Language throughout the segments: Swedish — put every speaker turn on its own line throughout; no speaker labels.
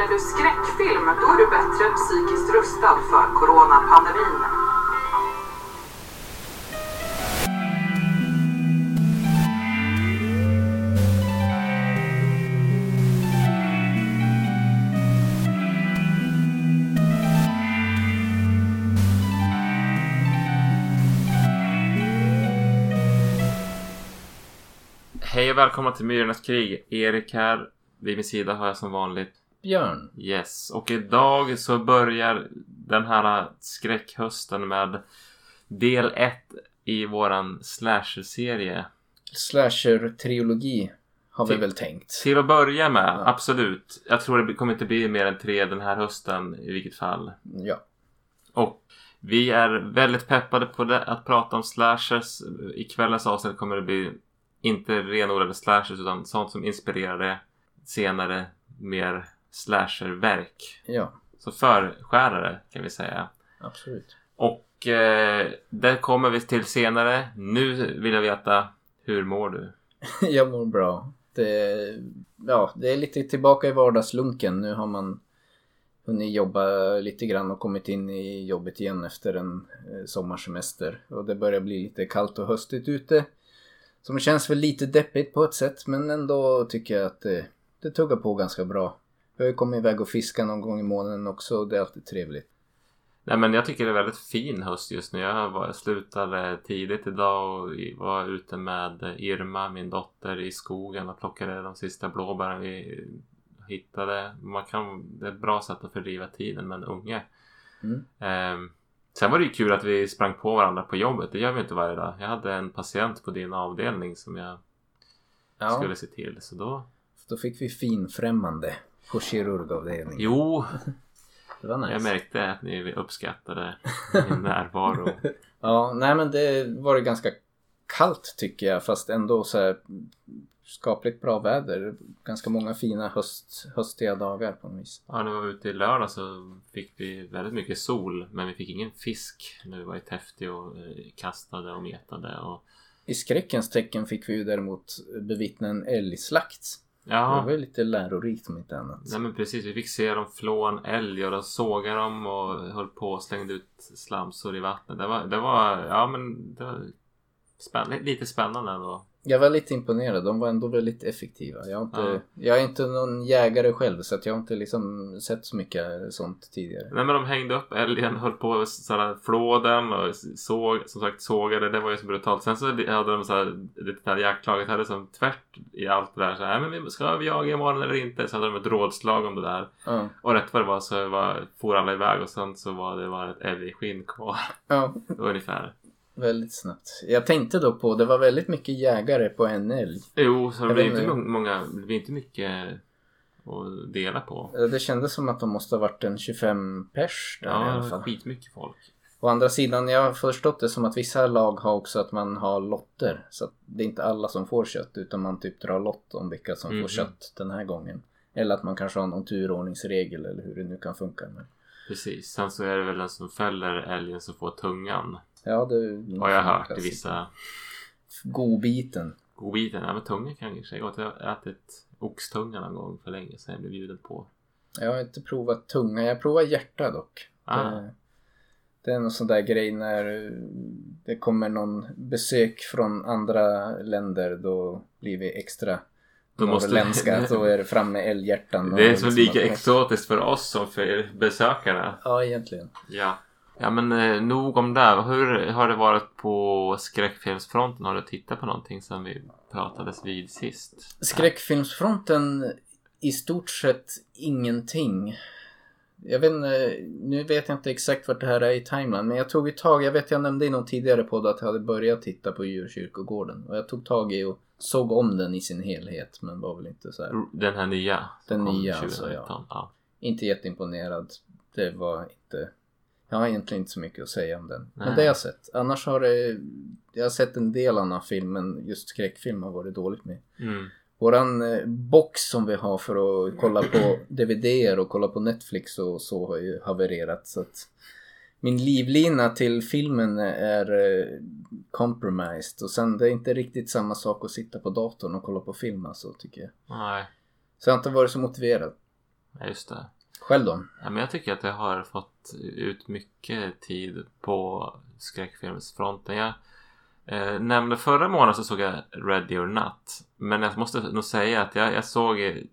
Gillar du skräckfilm, då är du bättre psykiskt rustad för coronapandemin.
Hej och välkomna till Myrornas krig. Erik här. Vid min sida har jag som vanligt
Björn.
Yes. Och idag så börjar den här skräckhösten med del 1 i våran slasher-serie.
Slasher-trilogi har vi
Till-
väl tänkt.
Till att börja med,
Ja.
absolut. Jag tror det kommer inte bli mer än tre den här hösten i vilket fall.
Ja.
Och vi är väldigt peppade på det, att prata om slashers. I kvällens avsnitt kommer det bli inte renodlade slashers utan sånt som inspirerade senare mer slasherverk.
Ja,
Så förskärare kan vi säga.
absolut.
Och eh, det kommer vi till senare. Nu vill jag veta, hur mår du?
Jag mår bra. Det, ja, det är lite tillbaka i vardagslunken. Nu har man hunnit jobba lite grann och kommit in i jobbet igen efter en eh, sommarsemester. Och det börjar bli lite kallt och höstigt ute. Som känns väl lite deppigt på ett sätt men ändå tycker jag att det, det tuggar på ganska bra. Jag har ju kommit iväg och fiska någon gång i månaden också och det är alltid trevligt.
Nej men jag tycker det är väldigt fin höst just nu. Jag var, slutade tidigt idag och var ute med Irma, min dotter, i skogen och plockade de sista blåbären vi hittade. Man kan, det är ett bra sätt att fördriva tiden med en unge.
Mm.
Ehm, sen var det ju kul att vi sprang på varandra på jobbet. Det gör vi inte varje dag. Jag hade en patient på din avdelning som jag
Ja,
skulle se till. Så då...
då fick vi finfrämmande på kirurgavdelningen.
Jo,
Det var nice.
jag märkte att ni uppskattade min närvaro.
Ja, nej men det var det ganska kallt tycker jag fast ändå så här skapligt bra väder. Ganska många fina höst, höstiga dagar på något vis.
Ja, när vi var ute i lördag så fick vi väldigt mycket sol. Men vi fick ingen fisk när vi var i Täfti och eh, kastade och metade. Och...
I skräckens tecken fick vi ju däremot bevittna en älgslakt. Det
Ja,
var ju lite lärorikt om inte annat.
nej men precis. Vi fick se dem flå en älg och de sågade dem och höll på och slängde ut slamsor i vattnet. Det var, det var ja men det var spänn- lite spännande ändå.
Jag var lite imponerad. De var ändå väldigt effektiva. Jag, inte,
Ja.
jag är inte någon jägare själv så jag har inte liksom sett så mycket sånt tidigare.
Nej men de hängde upp älgen, höll på att sådär, flå den och såg, som sagt sågade. Det var ju så brutalt. Sen så hade de såhär, det här jaktlaget hade som tvärt i allt det där. Så här, men ska vi jaga imorgon eller inte? Så hade de ett rådslag om det där.
Ja.
Och rätt vad det var så var, for alla iväg och sen så var det bara ett älgskinn kvar.
ja,
Ungefär.
Väldigt snabbt. Jag tänkte då på, det var väldigt mycket jägare på en älg.
Jo, så det blir inte
inte.
må- många, det blir inte mycket att dela på.
Det kändes som att de måste ha varit en 25 pers där i alla
Ja,
fall.
skitmycket folk.
Å andra sidan, jag har förstått det som att vissa lag har också att man har lotter. Så att det är inte alla som får kött utan man typ drar lott om vilka som
Mhm.
får kött den här gången. Eller att man kanske har någon turordningsregel eller hur det nu kan funka. Men,
Precis. Sen så är det väl den som fäller älgen som får tungan.
Ja, det
Har jag hört i vissa
Godbiten.
godbitar. Ja men tunga kan jag gott. Jag har ätit oxtunga någon gång för länge sedan. Jag blev bjuden på.
Jag har inte provat tunga, jag provar hjärta dock.
Ah.
Det, det är någon sån där grej när eh, det kommer någon besök från andra länder då blir vi extra
Då måste-
norrländska. Då är det fram med älghjärtan.
Det är så
liksom
lika exotiskt för oss som för besökarna.
Ja, egentligen.
Ja. Ja men eh, nog om det. Hur har det varit på skräckfilmsfronten? Har du tittat på någonting sen vi pratades vid sist?
Skräckfilmsfronten i stort sett ingenting. Jag vet inte, nu vet jag inte exakt vart det här är i timeline men jag tog ett tag, jag vet jag nämnde i någon tidigare podd att jag hade börjat titta på Djurkyrkogården och jag tog tag i och såg om den i sin helhet men var väl inte så här,
Den här nya? som
Den nya alltså,
2019. ja.
inte jätteimponerad. Det var inte, jag har egentligen inte så mycket att säga om den. Men
Nej.
det har jag sett. Annars har det, jag har sett en del annan film men just skräckfilm har varit dåligt med.
Mm.
Våran eh, box som vi har för att kolla på DVD och kolla på Netflix och så har ju havererat så att min livlina till filmen är eh, compromised och sen det är inte riktigt samma sak att sitta på datorn och kolla på film alltså tycker jag.
Nej.
Så jag har inte varit så motiverad.
Ja, just det.
Själv då?
Ja, men jag tycker att jag har fått ut mycket tid på skräckfilmsfronten. Jag eh, nämnde förra månaden så såg jag Ready or Not. Men jag måste nog säga att jag, jag såg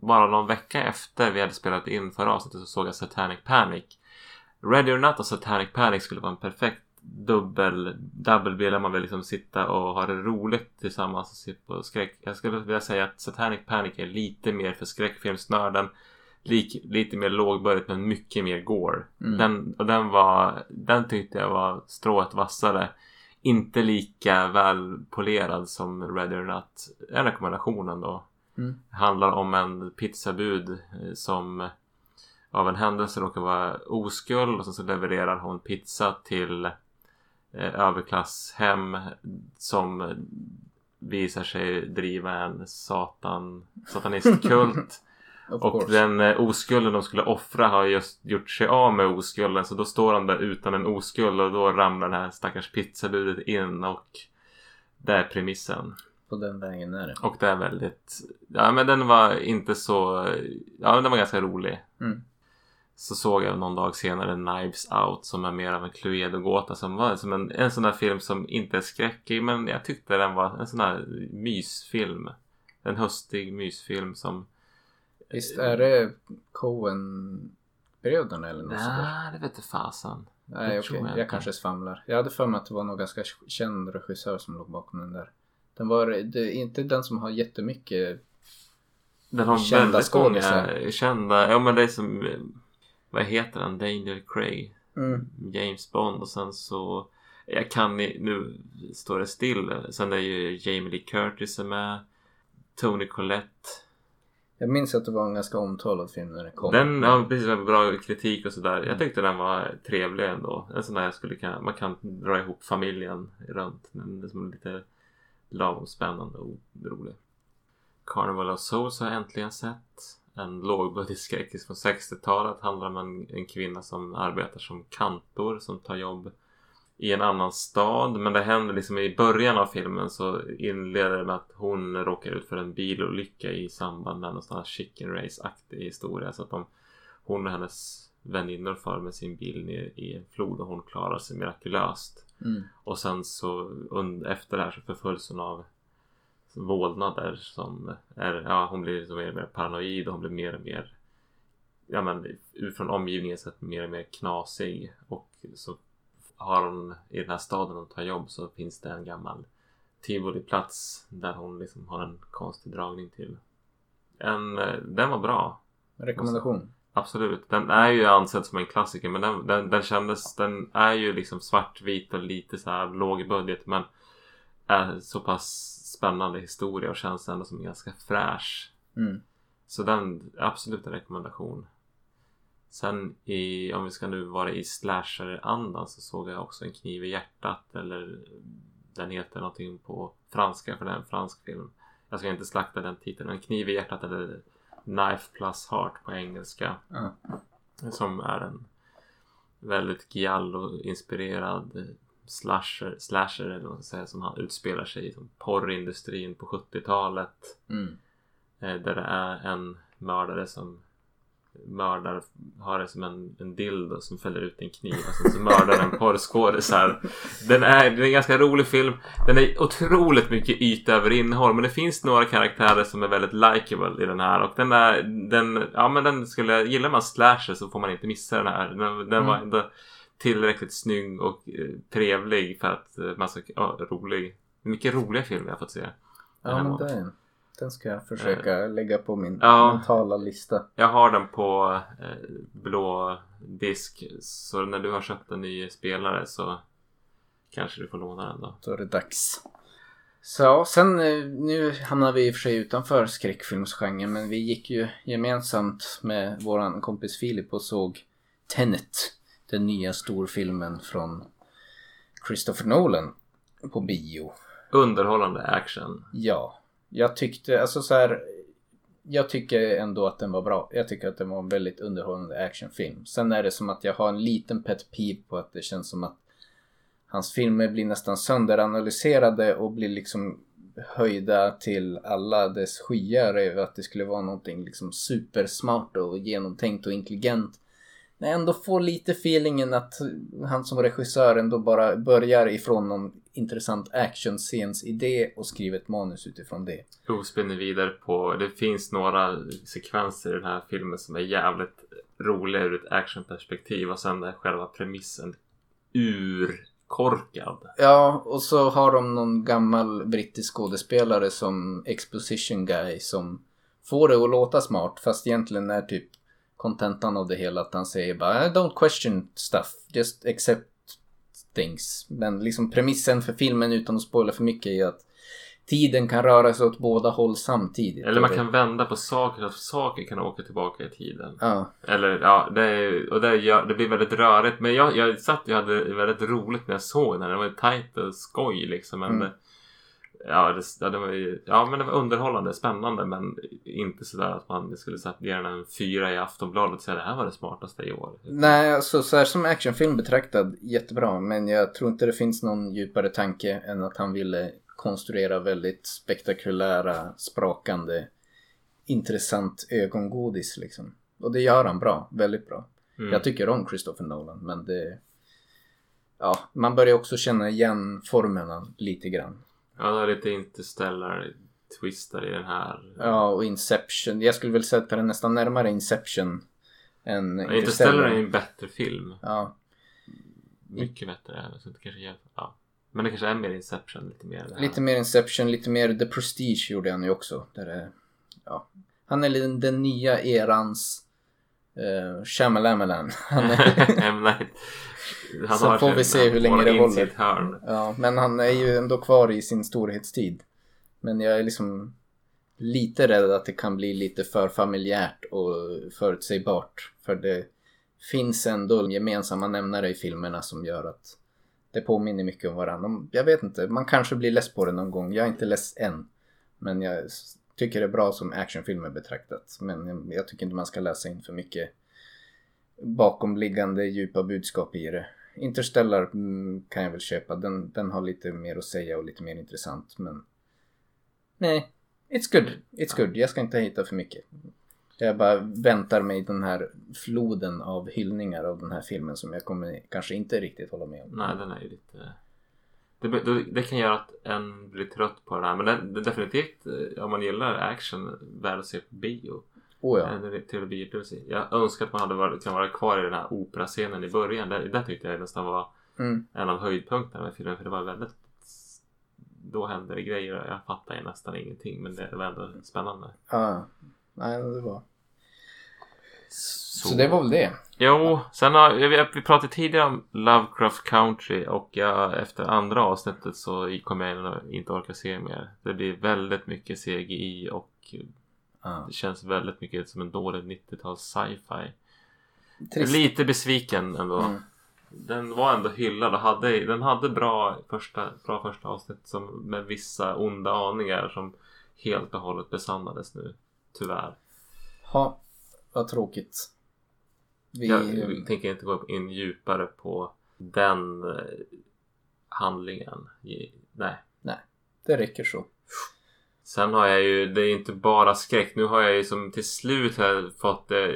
bara någon vecka efter vi hade spelat in förra avsnittet så såg jag Satanic Panic. Ready or Not och Satanic Panic skulle vara en perfekt dubbel dubbelbild där man vill liksom sitta och ha det roligt tillsammans och se på skräck. Jag skulle vilja säga att Satanic Panic är lite mer för skräckfilmsnörden. Lik, lite mer lågbudget men mycket mer gore.
Mm.
Den, och den var, den tyckte jag var strået vassare. Inte lika välpolerad som Ready or Not. En rekommendation ändå.
Mm.
Handlar om en pizzabud eh, som av en händelse råkar vara oskuld och sen så levererar hon pizza till eh, överklasshem som visar sig driva en satan, satanistkult.
Of
och
course.
den eh, oskulden de skulle offra har just gjort sig av med oskulden så då står de där utan en oskuld och då ramlar det här stackars pizzabudet in och det är premissen.
På den vägen är det.
Och det är väldigt, ja men den var inte så, ja den var ganska rolig.
Mm.
Så såg jag någon dag senare Knives Out som är mer av en Cluedo-gåta som var som en, en sån där film som inte är skräckig men jag tyckte den var en sån där mysfilm. En höstig mysfilm som
Visst är det Coen-bröderna eller något sådär?
Nej, det vet inte fasen.
Nej okej,
tror jag
jag, kanske svamlar. Jag hade för mig att det var någon ganska känd regissör som låg bakom den där. Den var det är inte den som har jättemycket
Den har
Kända skådisar.
kända, ja men det är som, vad heter han, Daniel Craig,
mm.
James Bond och sen så, jag kan nu står det still. Sen är ju Jamie Lee Curtis är med, Tony Collette.
Jag minns att det var en ganska omtalad film när den kom.
Den har precis bra kritik och sådär. Jag tyckte den var trevlig ändå. En sån där jag skulle kunna, man kan dra ihop familjen runt. Den är som lite lagom spännande och rolig. Carnival of Souls har jag äntligen sett. En lågbudgetskräckis från 60-talet. Handlar om en, en kvinna som arbetar som kantor som tar jobb i en annan stad. Men det händer liksom i början av filmen så inleder det med att hon råkar ut för en bilolycka i samband med någon sån här chicken race-aktig historia. Så att de, hon och hennes väninnor far med sin bil ner i en flod och hon klarar sig mirakulöst.
Mm.
Och sen så efter det här så förföljs hon av vålnader som är, ja hon blir liksom mer och mer paranoid och hon blir mer och mer ja men från omgivningen sett mer och mer knasig och så har hon i den här staden hon tar jobb så finns det en gammal tivoliplats där hon liksom har en konstig dragning till. En, eh, den var bra.
Rekommendation.
Absolut. Den är ju ansedd som en klassiker men den, den, den kändes, den är ju liksom svartvit och lite så här låg budget men är så pass spännande historia och känns ändå som ganska fräsch.
Mm.
Så den absolut en rekommendation. Sen i, om vi ska nu vara i slasher-andan så såg jag också en kniv i hjärtat eller den heter någonting på franska för det är en fransk film. Jag ska inte slakta den titeln. En kniv i hjärtat eller Knife plus Heart på engelska.
Ja.
Som är en väldigt giallo-inspirerad slasher, slasher eller vad man ska säga som han utspelar sig i porrindustrin på 70-talet.
Mm.
Eh, där det är en mördare som mördar, har det som en, en dildo som fäller ut en kniv och sen så mördar en porrskådis här. Den är, det är en ganska rolig film. Den är otroligt mycket yta över innehåll men det finns några karaktärer som är väldigt likable i den här och den är, den, ja men den skulle, gillar man slasher så får man inte missa den här. Den, den var
Mm.
ändå tillräckligt snygg och eh, trevlig för att eh, man ska, ja, rolig. Mycket roliga filmer jag har fått se.
Ja
Den
men
var-
den, den ska jag försöka lägga på min
Ja.
mentala lista.
Jag har den på eh, blå disk. Så när du har köpt en ny spelare så kanske du får låna den då.
Då är det dags. Så sen eh, nu hamnar vi i och för sig utanför skräckfilmsgenren men vi gick ju gemensamt med våran kompis Filip och såg Tenet. Den nya storfilmen från Christopher Nolan på bio.
Underhållande action.
Ja, jag tyckte alltså så här. Jag tycker ändå att den var bra. Jag tycker att den var en väldigt underhållande actionfilm. Sen är det som att jag har en liten pet peeve på att det känns som att hans filmer blir nästan sönderanalyserade och blir liksom höjda till alla dess skyar över att det skulle vara någonting liksom supersmart och genomtänkt och intelligent. Jag ändå får lite feelingen att han som regissör ändå bara börjar ifrån någon intressant actionscens idé och skriver ett manus utifrån det.
Spinner vidare på, det finns några sekvenser i den här filmen som är jävligt roliga ur ett actionperspektiv och sen är själva premissen urkorkad.
Ja, och så har de någon gammal brittisk skådespelare som exposition guy som får det att låta smart fast egentligen är typ kontentan av det hela att han säger bara don't question stuff, just accept things. Men liksom premissen för filmen utan att spoila för mycket är att tiden kan röra sig åt båda håll samtidigt.
Eller man kan vända på saker att saker kan åka tillbaka i tiden.
Ja,
Eller ja, det, är, och det, gör, det blir väldigt rörigt. Men jag, jag satt och hade väldigt roligt när jag såg den. Det var tajt och skoj liksom. Men
Mm.
Ja, det, ja, det var ju, ja, men det var underhållande, spännande. Men inte sådär att man skulle sätta ge den en fyra i Aftonbladet och säga det här var det smartaste i år.
Nej, alltså så här som actionfilm betraktad, jättebra. Men jag tror inte det finns någon djupare tanke än att han ville konstruera väldigt spektakulära, sprakande, intressant ögongodis liksom. Och det gör han bra, väldigt bra.
Mm.
Jag tycker om Christopher Nolan, men det... Ja, man börjar också känna igen formerna lite grann.
Ja, det har lite interstellar twistar i den här.
Ja, och Inception. Jag skulle väl sätta den nästan närmare Inception än
Ja, Interstellar är ju en bättre film.
Ja,
Mycket bättre. Så det kanske är, ja. Men det kanske är mer Inception, lite mer.
Lite mer Inception, lite mer The Prestige gjorde han ju också. Där det, ja. Han är den, den nya erans uh, Shyamalan. Han är,
M. Night. Han
Så
har
får vi se hur länge det
in
håller.
hörn.
ja, men han är ju ändå kvar i sin storhetstid. Men jag är liksom lite rädd att det kan bli lite för familjärt och förutsägbart. För det finns ändå gemensamma nämnare i filmerna som gör att det påminner mycket om varandra. Jag vet inte, man kanske blir less på det någon gång. Jag är inte less än. Men jag tycker det är bra som actionfilmer betraktat. Men jag- jag tycker inte man ska läsa in för mycket bakomliggande djupa budskap i det. Interstellar mm, kan jag väl köpa. Den, den har lite mer att säga och lite mer intressant. Men nej, it's good. It's good. Jag ska inte hitta för mycket. Jag bara väntar mig den här floden av hyllningar av den här filmen som jag kommer kanske inte riktigt hålla med om.
Nej, den är ju lite... Det, det, det kan göra att en blir trött på den här. Men den, det är definitivt, eh, om man gillar action, värd att se på bio.
Oh ja.
Trevlig bioupplevelse. Jag önskar att man hade varit, kan vara kvar i den här operascenen i början. Det, det tyckte jag nästan var
Mm.
en av höjdpunkterna med filmen. För det var väldigt... Då hände det grejer. Jag fattar ju nästan ingenting. Men det var ändå spännande.
Ja. Nej, det var...
Så,
Så det var väl det.
Jo, sen har vi, vi pratade tidigare om Lovecraft Country och jag, efter andra avsnittet så kommer jag inte orka se mer. Det blir väldigt mycket CGI och
Ja.
det känns väldigt mycket som en dålig 90-tals sci-fi. Lite besviken ändå.
Mm.
Den var ändå hyllad och hade, den hade bra första, bra första avsnitt som, med vissa onda aningar som helt och hållet besannades nu. Tyvärr.
Ha, vad tråkigt. Vi...
Jag tänker inte gå in djupare på den eh, handlingen. I- Nej.
Det räcker så.
Sen har jag ju, det är inte bara skräck. Nu har jag ju som till slut här fått eh,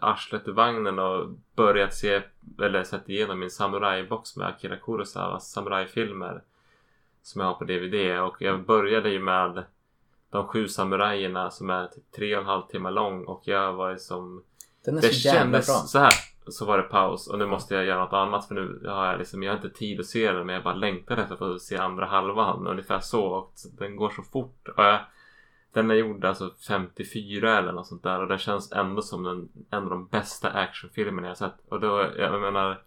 arslet ur vagnen och börjat se, eller sett igenom min samurajbox med Akira Kurosawas samurajfilmer. Som jag har på DVD och jag började ju med De sju samurajerna som är typ tre och en halv timme lång och jag var ju som
Den är
det
så jävla bra.
så här. Så var det paus och nu måste jag göra något annat för nu har jag liksom, jag har inte tid att se den men jag bara längtar efter att få se andra halvan. Ungefär så. Och den går så fort. Och jag, den är gjord alltså 54 eller något sånt där och den känns ändå som en, en av de bästa actionfilmerna jag sett. Och då, jag menar,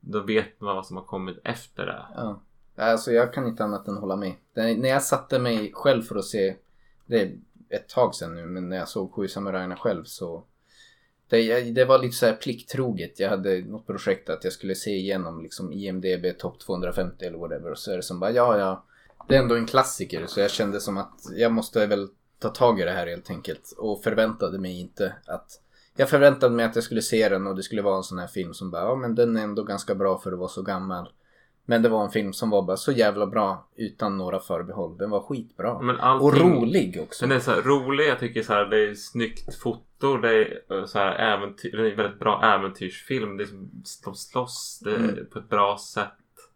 då vet man vad som har kommit efter det.
Ja. Alltså jag kan inte annat än hålla med. Den, när jag satte mig själv för att se, det är ett tag sedan nu, men när jag såg Sju samurajerna själv så det, det var lite så här plikttroget. Jag hade något projekt att jag skulle se igenom liksom IMDB topp 250 eller whatever. Och så är det som bara, ja ja. Det är ändå en klassiker så jag kände som att jag måste väl ta tag i det här helt enkelt. Och förväntade mig inte att... Jag förväntade mig att jag skulle se den och det skulle vara en sån här film som bara, ja men den är ändå ganska bra för att vara så gammal. Men det var en film som var bara så jävla bra utan några förbehåll. Den var skitbra.
Men allting,
Och rolig också.
Den är så här rolig. Jag tycker så här, det är snyggt foto. Det är eh, så här äventyr, det är en väldigt bra äventyrsfilm. Det är de slåss det,
Mm.
på ett bra sätt.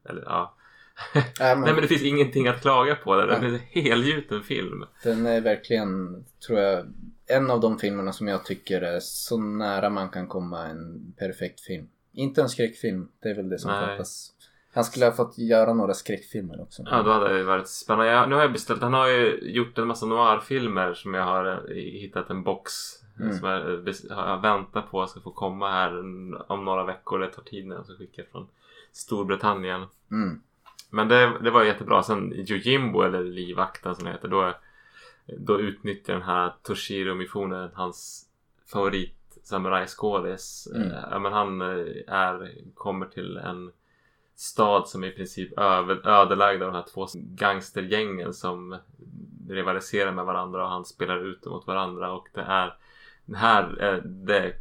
Eller, ja.
Äh, men,
Nej men det finns ingenting att klaga på där. Den
Nej.
är en helgjuten film.
Den är verkligen, tror jag, en av de filmerna som jag tycker är så nära man kan komma en perfekt film. Inte en skräckfilm, det är väl det som
Nej.
fattas. Han skulle ha fått göra några skräckfilmer också.
Ja, då hade det varit spännande. Jag, nu har jag beställt, han har ju gjort en massa noirfilmer som jag har eh, hittat en box.
Mm.
Som jag, eh, har väntat på ska få komma här om några veckor. Det tar tid när jag ska skicka från Storbritannien.
Mm.
Men det, det var jättebra. Sen Yojimbo eller Livvakten som det heter. Då, då utnyttjar den här Toshiro Mifune hans favorit samurajskådis.
Mm.
Eh, men han eh, är, kommer till en stad som är i princip över, ödelagd av de här två gangstergängen som rivaliserar med varandra och han spelar ut mot varandra och det är det här är det,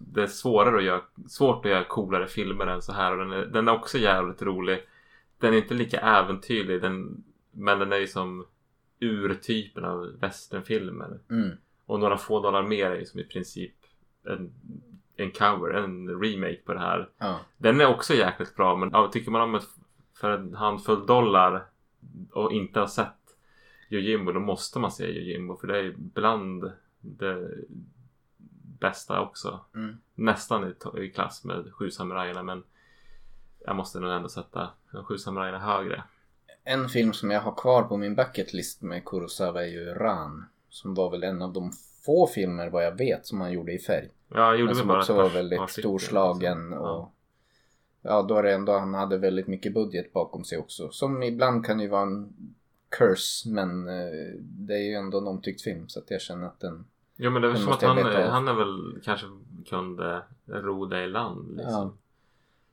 det är svårare att göra, svårt att göra coolare filmer än så här och den är, den är också jävligt rolig. Den är inte lika äventyrlig den, men den är ju som urtypen av westernfilmer.
Mm.
Och några få dollar mer är ju som i princip en, en cover, en remake på det här.
Ja.
Den är också jäkligt bra men ja, tycker man om ett för en handfull dollar och inte har sett Yojimbo då måste man se Yojimbo för det är bland det bästa också.
Mm.
Nästan i, i klass med Sju samurajerna men jag måste nog ändå sätta de Sju samurajerna högre.
En film som jag har kvar på min bucket list med Kurosawa är ju Ran. Som var väl en av de få filmer vad jag vet som han gjorde i färg.
Ja, jag gjorde
Men
väl
som
bara
också var väldigt storslagen och ja, då är det ändå han hade väldigt mycket budget bakom sig också. Som ibland kan ju vara en curse men eh, det är ju ändå en omtyckt film så att jag känner att den
Ja men det är väl som att han, han är väl kanske kunde ro det i land liksom.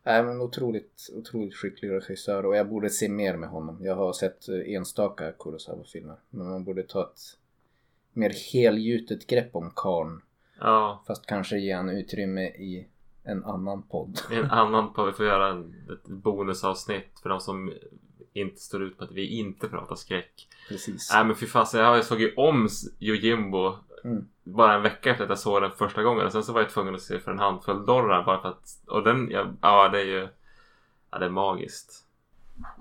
är en otroligt, otroligt skicklig regissör och jag borde se mer med honom. Jag har sett eh, enstaka Kurosawa-filmer men man borde ta ett mer helgjutet grepp om karln
Ja,
fast kanske ge han utrymme i en annan podd.
i en annan på vi får göra en, ett bonusavsnitt för de som inte står ut på att vi inte pratar skräck.
Precis.
Nej men fy fasen, jag har ju såg om Yojimbo
Mm.
bara en vecka efter att jag såg den första gången och sen så var jag tvungen att se för en handfull dollar bara för att och den, ja, ja det är ju ja det är magiskt.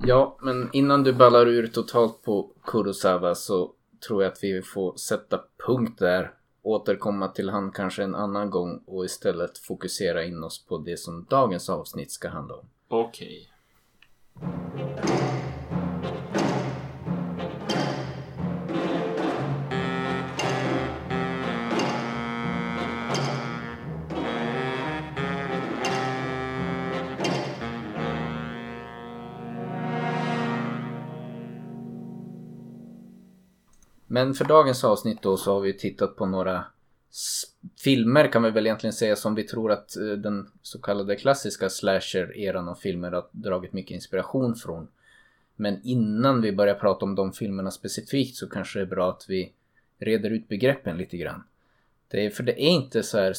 Ja, men innan du ballar ur totalt på Kurosawa så tror jag att vi får sätta punkt där. Återkomma till han kanske en annan gång och istället fokusera in oss på det som dagens avsnitt ska handla om.
Okej.
Men för dagens avsnitt då så har vi tittat på några filmer kan vi väl egentligen säga som vi tror att eh, den så kallade klassiska slasher-eran av filmer har dragit mycket inspiration från. Men innan vi börjar prata om de filmerna specifikt så kanske det är bra att vi reder ut begreppen lite grann. Det är, för det är inte så här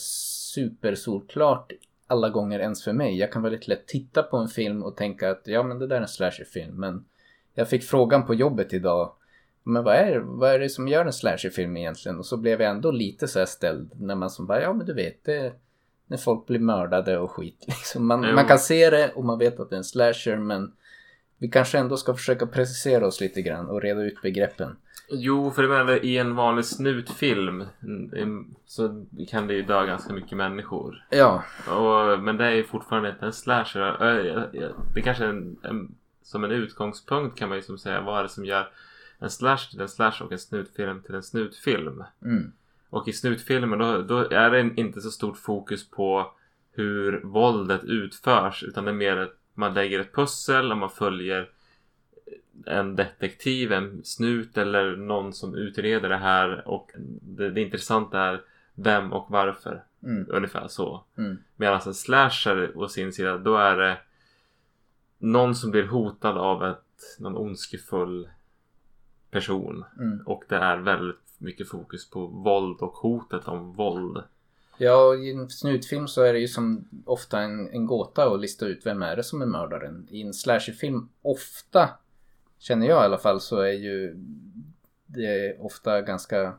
supersolklart alla gånger ens för mig. Jag kan väldigt lätt titta på en film och tänka att ja men det där är en slasherfilm. Men jag fick frågan på jobbet idag men vad är, vad är det som gör en slasherfilm egentligen? Och så blev jag ändå lite så här ställd när man som bara, ja men du vet det när folk blir mördade och skit liksom. Man, man kan se det och man vet att det är en slasher men vi kanske ändå ska försöka precisera oss lite grann och reda ut begreppen.
Jo, för jag menar i en vanlig snutfilm mm, så kan det ju dö ganska mycket människor.
Ja,
Och, men det är ju fortfarande inte en slasher. Det kanske är en, en, som en utgångspunkt kan man ju som säga vad är det som gör en slash till en slash och en snutfilm till en snutfilm.
mm,
Och i snutfilmen då, då är det inte så stort fokus på hur våldet utförs utan det är mer att man lägger ett pussel och man följer en detektiv, en snut eller någon som utreder det här och det, det intressanta är vem och varför.
mm,
Ungefär så.
mm,
Medan en slasher å sin sida då är det någon som blir hotad av ett, någon ondskefull person.
mm.
Och det är väldigt mycket fokus på våld och hotet om våld.
Ja, i en snutfilm så är det ju som ofta en, en gåta att lista ut vem är det som är mördaren. I en slasherfilm, ofta, känner jag i alla fall, så är ju det ofta ganska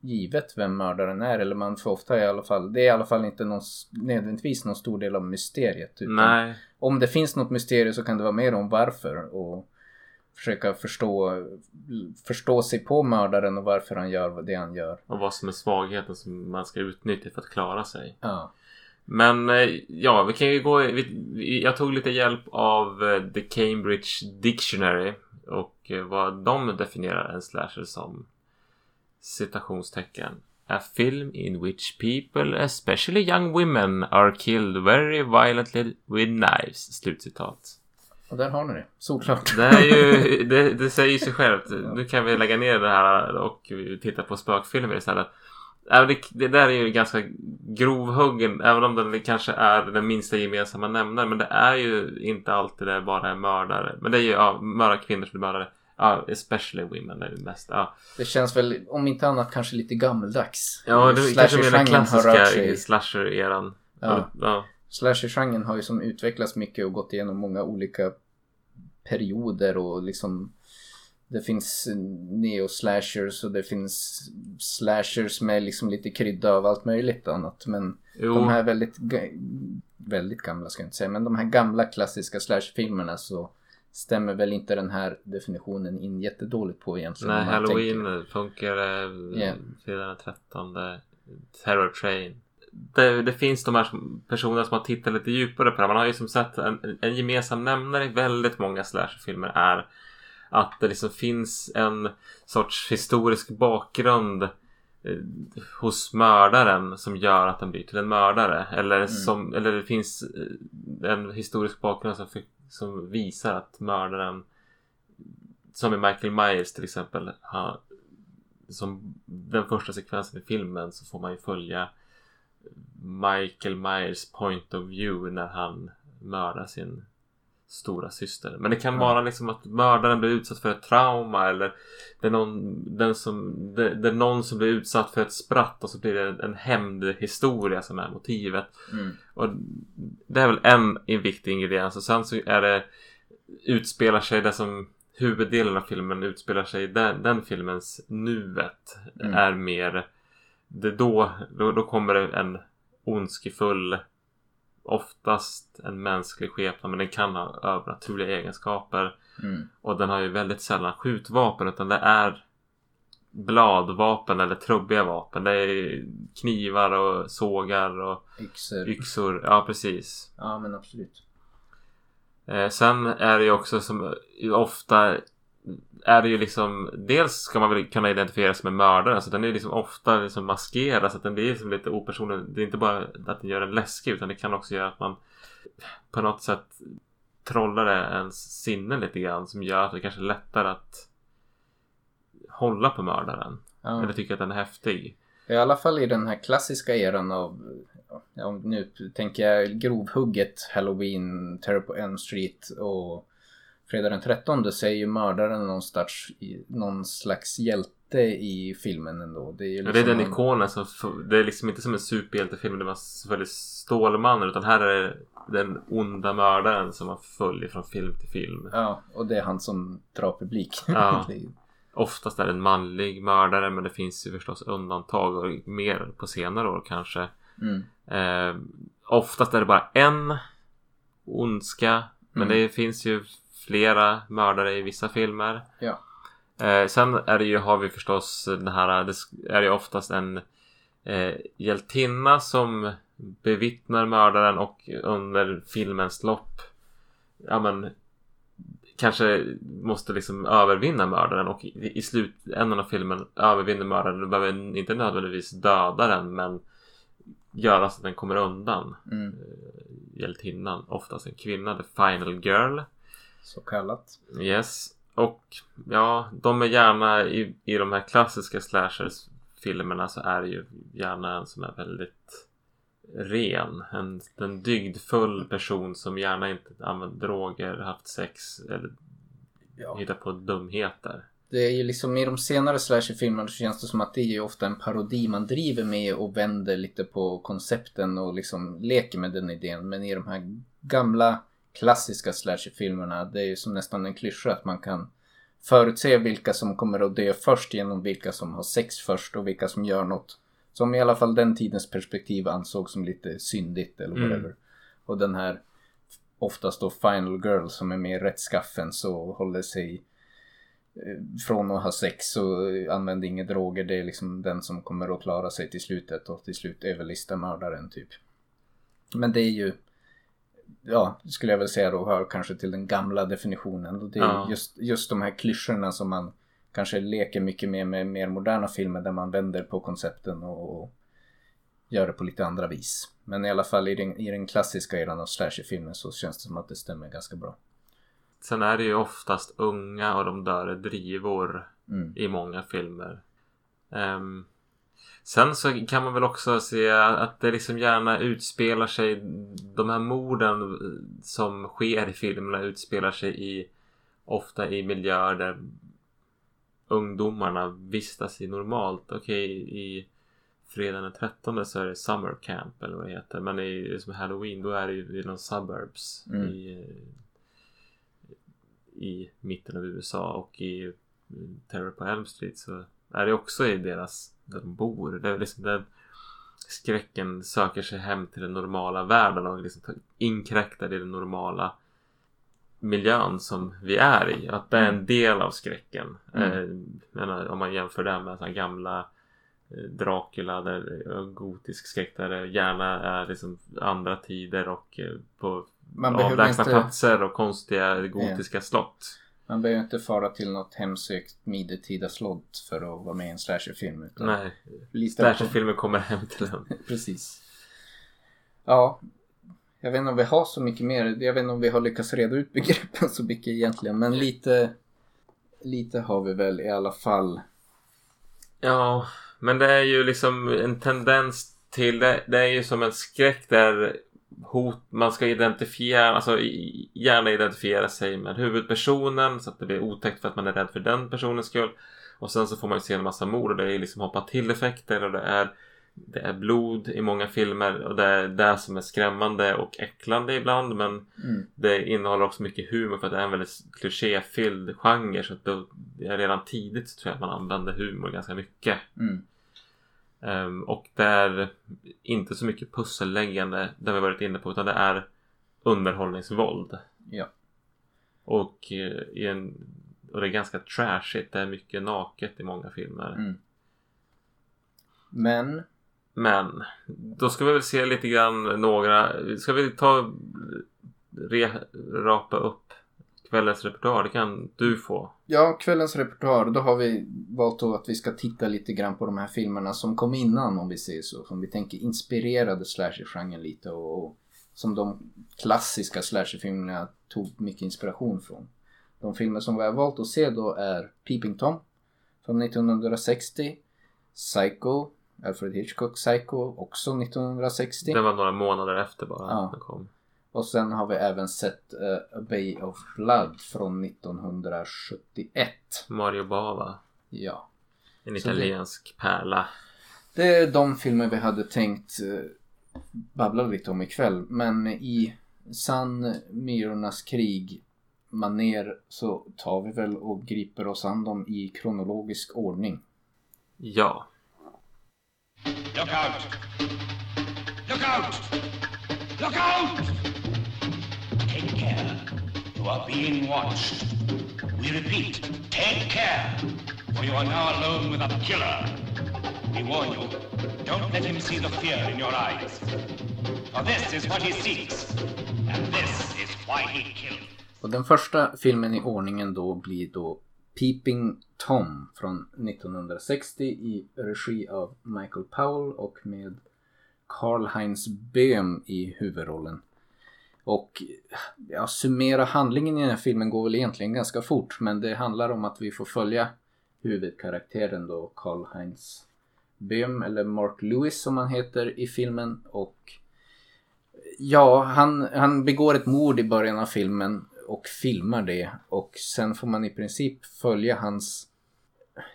givet vem mördaren är. Eller man får ofta i alla fall, det är i alla fall inte någon, nödvändigtvis någon stor del av mysteriet. Utan
Nej.
Om det finns något mysterium så kan det vara mer om varför och försöka förstå, förstå sig på mördaren och varför han gör det han gör.
Och vad som är svagheten som man ska utnyttja för att klara sig.
Ja.
Men eh, ja, vi kan ju gå... Vi, jag tog lite hjälp av eh, The Cambridge Dictionary och eh, vad de definierar en slasher som. Citationstecken. A film in which people, especially young women, are killed very violently with knives. Slutcitat.
Och där har ni det. Solklart.
Det är ju, det, det säger sig självt. Nu kan vi lägga ner det här och titta på spökfilmer istället. Ja, Det, det där är ju ganska grovhuggen, även om den kanske är den minsta gemensamma nämnaren. Men det är ju inte alltid det bara är mördare. Men det är ju ja, mördare kvinnor som är mördare. Ja, especially women är det mest. Ja,
Det känns väl om inte annat kanske lite gammaldags.
ja det är kanske mer den klassiska slasher-eran.
Ja.
Ja.
Slasher-genren har ju som utvecklats mycket och gått igenom många olika perioder och liksom det finns neo-slashers och det finns slashers med liksom lite krydda av allt möjligt annat. Men
Jo,
de här väldigt, väldigt gamla ska jag inte säga, men de här gamla klassiska slashfilmerna så stämmer väl inte den här definitionen in jättedåligt på egentligen.
nej, Halloween
tänker.
funkar. eh,
Ja.
Fredag den 13. Terror Train. Det, det finns de här personerna som har tittat lite djupare på det. Man har ju som sett en, en gemensam nämnare i väldigt många slasherfilmer är att det liksom finns en sorts historisk bakgrund eh, hos mördaren som gör att den blir till en mördare. Eller, som, eller det finns eh, en historisk bakgrund som, som visar att mördaren som i Michael Myers till exempel. Han, som den första sekvensen i filmen så får man ju följa Michael Myers point of view när han mördar sin stora syster. Men det kan vara liksom att mördaren blir utsatt för ett trauma eller det är någon, den som, det, det är någon som blir utsatt för ett spratt och så blir det en hämndhistoria som är motivet.
Mm.
Och det är väl en, en viktig ingrediens och sen så är det utspelar sig det som huvuddelen av filmen utspelar sig i den, den filmens nuet
Mm.
är mer det då, då, då kommer det en ondskefull oftast en mänsklig skepnad men den kan ha övernaturliga egenskaper
Mm.
och den har ju väldigt sällan skjutvapen utan det är bladvapen eller trubbiga vapen. Det är knivar och sågar och
Yxor.
yxor. Ja, precis.
Ja men absolut.
Eh, sen är det ju också som ofta är det ju liksom dels ska man väl kunna identifiera sig med mördaren så den är ju liksom ofta liksom maskerad så att den blir liksom lite opersonlig. Det är inte bara att den gör en läskig utan det kan också göra att man på något sätt trollar ens sinne lite grann som gör att det kanske är lättare att hålla på mördaren.
Ja.
Eller tycka att den är häftig.
I alla fall i den här klassiska eran av, ja, nu tänker jag grovhugget Halloween, Terror på Elm Street och Fredag den 13 så är ju mördaren någon slags, någon slags hjälte i filmen ändå. Det är, ju
Ja, det är den
någon-
ikonen som... Det är liksom inte som en superhjältefilm där man följer Stålmannen utan här är den onda mördaren som man följer från film till film.
Ja, och det är han som drar publik.
Ja. Oftast är det en manlig mördare men det finns ju förstås undantag och mer på senare år kanske.
mm.
Eh, oftast är det bara en ondska men
Mm.
det finns ju flera mördare i vissa filmer.
Ja.
Eh, sen är det ju, har vi förstås den här, det är ju oftast en eh, hjältinna som bevittnar mördaren och under filmens lopp ja men kanske måste liksom övervinna mördaren och i, i slutändan av filmen övervinner mördaren. Du behöver inte nödvändigtvis döda den men göra så att den kommer undan
Mm.
eh, hjältinnan. Oftast en kvinna, the final girl.
Så kallat.
Yes. Och ja, de är gärna i, i de här klassiska slashers filmerna så är det ju gärna en som är väldigt ren. En, en dygdfull person som gärna inte använt droger, haft sex eller
Ja.
hittat på dumheter.
Det är ju liksom i de senare slasherfilmerna så känns det som att det är ju ofta en parodi man driver med och vänder lite på koncepten och liksom leker med den idén. Men i de här gamla klassiska slasherfilmerna det är ju som nästan en klyscha att man kan förutse vilka som kommer att dö först genom vilka som har sex först och vilka som gör något som i alla fall den tidens perspektiv ansågs som lite syndigt eller
Mm.
whatever. Och den här oftast då Final Girl som är mer rättskaffen så håller sig eh, från att ha sex och använder inga droger. Det är liksom den som kommer att klara sig till slutet och till slut överlista mördaren typ. Men det är ju Ja, skulle jag väl säga då hör kanske till den gamla definitionen. Och det är
Ja.
just, just de här klyschorna som man kanske leker mycket mer med mer moderna filmer där man vänder på koncepten och, och gör det på lite andra vis. Men i alla fall i den, i den klassiska eran av slasherfilmer så känns det som att det stämmer ganska bra.
Sen är det ju oftast unga och de dör i drivor
Mm.
i många filmer. Ehm, sen så kan man väl också se att det liksom gärna utspelar sig De här morden som sker i filmerna utspelar sig i Ofta i miljöer där ungdomarna vistas i normalt. Okej i Fredagen den 13 så är det Summer Camp eller vad det heter. Men i som Halloween då är det ju i någon suburbs.
Mm.
I, I mitten av USA och i Terror på Elm Street så är det också i deras, där de bor. Det är liksom där skräcken söker sig hem till den normala världen och liksom inkräktar i den normala miljön som vi är i. Att det är en del av skräcken.
Mm.
Eh, om man jämför det med såna gamla eh, Dracula där eh, gotisk skräck där det gärna är liksom andra tider och eh, på
Man
avlägsna
inte-
platser och konstiga gotiska slott.
Man behöver inte fara till något hemsökt medeltida slott för att vara med i en slasherfilm. utan
Nej, slasherfilmer kommer hem till en.
Precis. Ja. Jag vet inte om vi har så mycket mer. Jag vet inte om vi har lyckats reda ut begreppen så mycket egentligen. Men lite, lite har vi väl i alla fall.
Ja, men det är ju liksom en tendens till det. Det är ju som en skräck där hot, man ska identifiera, alltså gärna identifiera sig med huvudpersonen så att det blir otäckt för att man är rädd för den personens skull. Och sen så får man ju se en massa mord och det är liksom hoppa till effekter och det är det är blod i många filmer och det är det som är skrämmande och äcklande ibland men
Mm.
det innehåller också mycket humor för att det är en väldigt klichéfylld genre så att då, redan tidigt så tror jag att man använder humor ganska mycket.
Mm.
Ehm, och det är inte så mycket pusselläggande, har vi varit inne på, utan det är underhållningsvåld.
Ja.
Och, eh, i en, och det är ganska trashigt, det är mycket naket i många filmer.
Mm. Men.
Men då ska vi väl se lite grann några, ska vi ta re, rapa upp kvällens repertoar? Det kan du få.
Ja, kvällens repertoar. Då har vi valt att vi ska titta lite grann på de här filmerna som kom innan om vi säger så. Som vi tänker inspirerade slasher-genren lite och, och som de klassiska slasher-filmerna tog mycket inspiration från. De filmer som vi har valt att se då är Peeping Tom från 1960. Psycho, Alfred Hitchcock Psycho också 1960.
Den var några månader efter bara.
Ja.
Den kom.
Och sen har vi även sett eh, A Bay of Blood från 1971.
Mario Bava.
Ja.
En
Så det-
italiensk pärla.
Det är de filmer vi hade tänkt eh, babbla lite om ikväll. Men i sann Myrornas krig maner så tar vi väl och griper oss an dem i kronologisk ordning.
Ja.
Look out! Look out! Look out! Care. You are being watched. We repeat, take care. For you are now alone with a killer. We warn you, don't let him see the fear in your eyes. For this is what he seeks. And this is why he killed.
Och den första filmen i ordningen då blir då Peeping Tom från 1960 i regi av Michael Powell och med Karl-Heinz Böhm i huvudrollen. Och ja, summera handlingen i den här filmen går väl egentligen ganska fort men det handlar om att vi får följa huvudkaraktären då Karl-Heinz Böhm eller Mark Lewis som han heter i filmen och Ja, han, han begår ett mord i början av filmen och filmar det och sen får man i princip följa hans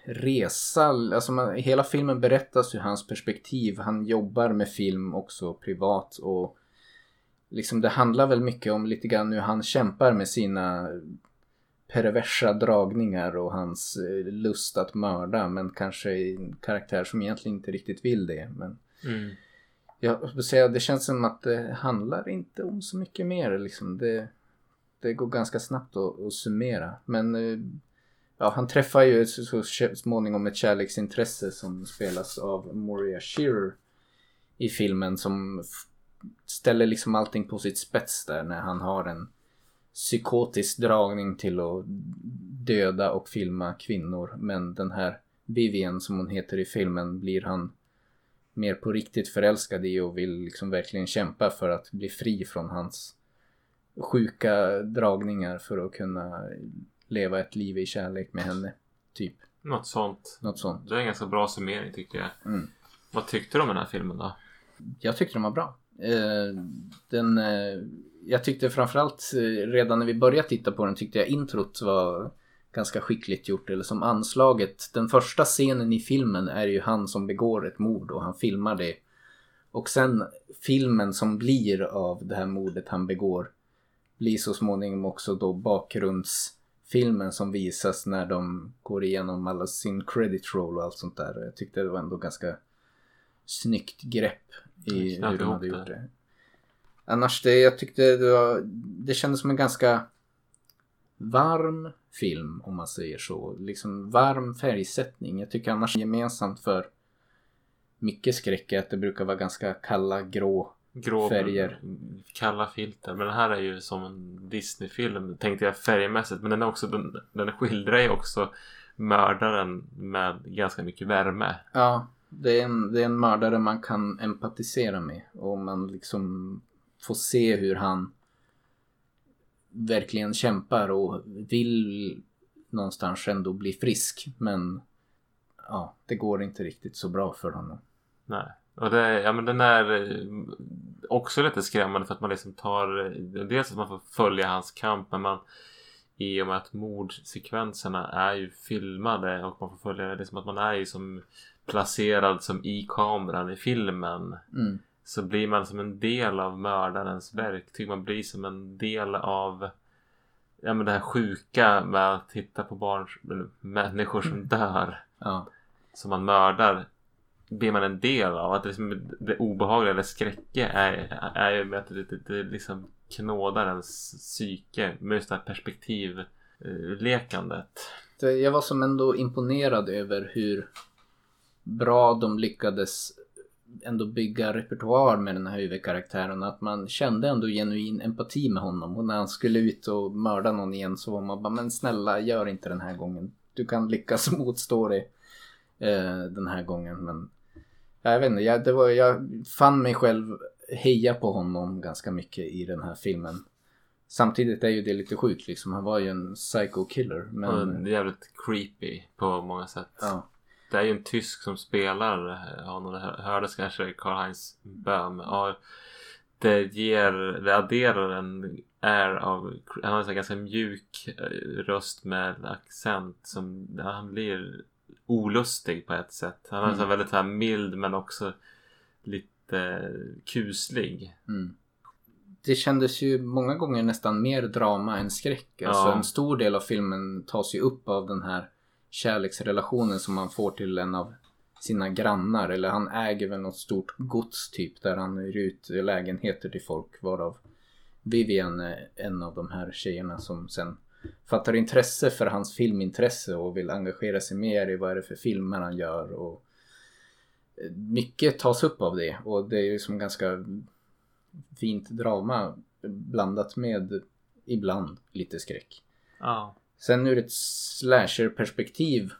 resa. Alltså man, hela filmen berättas ur hans perspektiv. Han jobbar med film också privat och liksom det handlar väl mycket om lite grann hur han kämpar med sina perversa dragningar och hans eh, lust att mörda men kanske en karaktär som egentligen inte riktigt vill det. Men
Mm.
jag säga, det känns som att det handlar inte om så mycket mer. Liksom. Det, det går ganska snabbt att, att summera. Men eh, ja, han träffar ju så, så småningom ett kärleksintresse som spelas av Moria Shearer i filmen som ställer liksom allting på sitt spets där när han har en psykotisk dragning till att döda och filma kvinnor. Men den här Vivian som hon heter i filmen blir han mer på riktigt förälskad i och vill liksom verkligen kämpa för att bli fri från hans sjuka dragningar för att kunna leva ett liv i kärlek med henne. Typ.
Något sånt.
Något sånt.
Det är en ganska bra summering tycker jag.
Mm.
Vad tyckte du om den här filmen då?
Jag tyckte den var bra. Eh, den, eh, jag tyckte framförallt eh, redan när vi började titta på den tyckte jag introt var ganska skickligt gjort. Eller som anslaget. Den första scenen i filmen är ju han som begår ett mord och han filmar det. Och sen filmen som blir av det här mordet han begår blir så småningom också då bakgrundsfilmen som visas när de går igenom alla sin credit roll och allt sånt där. Jag tyckte det var ändå ganska snyggt grepp i hur de hade gjort det. Annars det, jag tyckte det var, det kändes som en ganska varm film om man säger så. Liksom varm färgsättning. Jag tycker annars gemensamt för mycket skräck är att det brukar vara ganska kalla grå.
Grå
Färger.
Kalla filter. Men den här är ju som en Disney-film tänkte jag färgmässigt. Men den är också den, den skildrar ju också mördaren med ganska mycket värme.
Ja, det är, en, det är en mördare man kan empatisera med. Och man liksom får se hur han verkligen kämpar och vill någonstans ändå bli frisk. Men ja, det går inte riktigt så bra för honom.
Nej. Och det, ja, men den är eh, också lite skrämmande för att man liksom tar eh, dels att man får följa hans kamp men man i och med att mordsekvenserna är ju filmade och man får följa det liksom att man är ju som placerad som i kameran i filmen
Mm.
så blir man som en del av mördarens verktyg. Man blir som en del av ja, men det här sjuka med att titta på barn, människor som dör
Ja,
som man mördar blir man en del av. Att det, liksom, det obehagliga eller skräcke är, är ju med att det, det, det liksom knådar ens psyke med just det här perspektivlekandet.
det, jag var som ändå imponerad över hur bra de lyckades ändå bygga repertoar med den här huvudkaraktären. Att man kände ändå genuin empati med honom. Och när han skulle ut och mörda någon igen så var man bara, men snälla gör inte den här gången. Du kan lyckas motstå det eh, den här gången. Men ja, jag vet inte, jag, det var, jag fann mig själv heja på honom ganska mycket i den här filmen. Samtidigt är ju det lite sjukt liksom. Han var ju en psycho killer.
Och
Men
det är jävligt creepy på många sätt.
ja,
Det är ju en tysk som spelar eh, honom. Det hör- hördes kanske Karl-Heinz Böhm. Ja, det ger, det adderar en air av, han har en ganska mjuk eh, röst med accent som, han blir olustig på ett sätt. Han är
Mm.
så väldigt här mild men också lite kuslig.
Mm. Det kändes ju många gånger nästan mer drama än skräck. Alltså
Ja.
en stor del av filmen tas ju upp av den här kärleksrelationen som han får till en av sina grannar. Eller han äger väl något stort gods typ där han hyr ut lägenheter till folk. Varav Vivian är en av de här tjejerna som sen fattar intresse för hans filmintresse och vill engagera sig mer i vad är det för filmer han gör. Och mycket tas upp av det och det är ju som ganska fint drama blandat med ibland lite skräck.
Ja.
Sen ur ett slasher-perspektiv.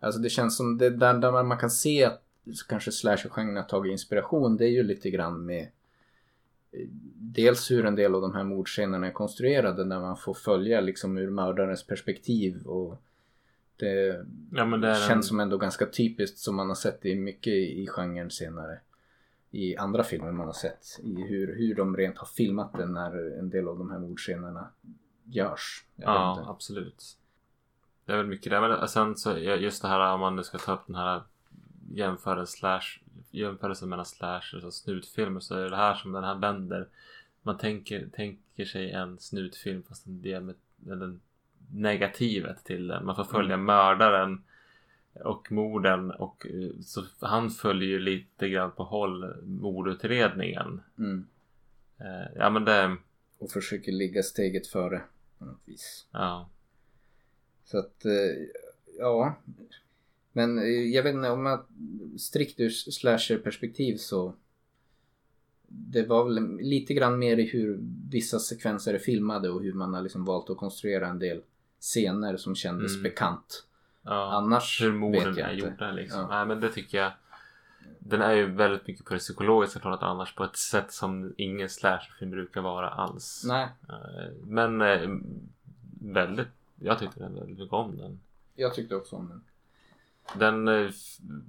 Alltså det känns som det där, där man kan se att kanske slasher-genren har tagit inspiration. Det är ju lite grann med eh, dels hur en del av de här mordscenerna är konstruerade när man får följa liksom ur mördarens perspektiv och det
ja det
känns
en,
som ändå ganska typiskt som man har sett i mycket i genren senare. I andra filmer man har sett. I hur, hur de rent har filmat det när en del av de här mordscenerna görs.
Ja
inte.
absolut. Det är väl mycket det. Men sen så just det här om man nu ska ta upp den här jämförelsen, slash, jämförelsen mellan slashers och snutfilmer så är det här som den här vänder. Man tänker, tänker sig en snutfilm fast en del med den negativet till den. Man får följa
Mm.
mördaren och morden och eh, så han följer ju lite grann på håll mordutredningen.
Mm.
Eh, Ja men det,
Och försöker ligga steget före på något vis.
ja.
Så att, eh, ja. Men eh, jag vet inte om man strikt ur slasher-perspektiv så det var väl lite grann mer i hur vissa sekvenser är filmade och hur man har liksom valt att konstruera en del scener som kändes
Mm.
bekant.
ja.
Annars
Hur morden
vet jag
är
inte.
gjorda liksom.
Ja.
Nej men det tycker jag. Den är ju väldigt mycket på det psykologiska planet annars på ett sätt som ingen slasherfilm brukar vara alls.
Nej,
Eh, Men eh, väldigt, jag tyckte den väldigt mycket om den.
jag tyckte också om den.
Den eh,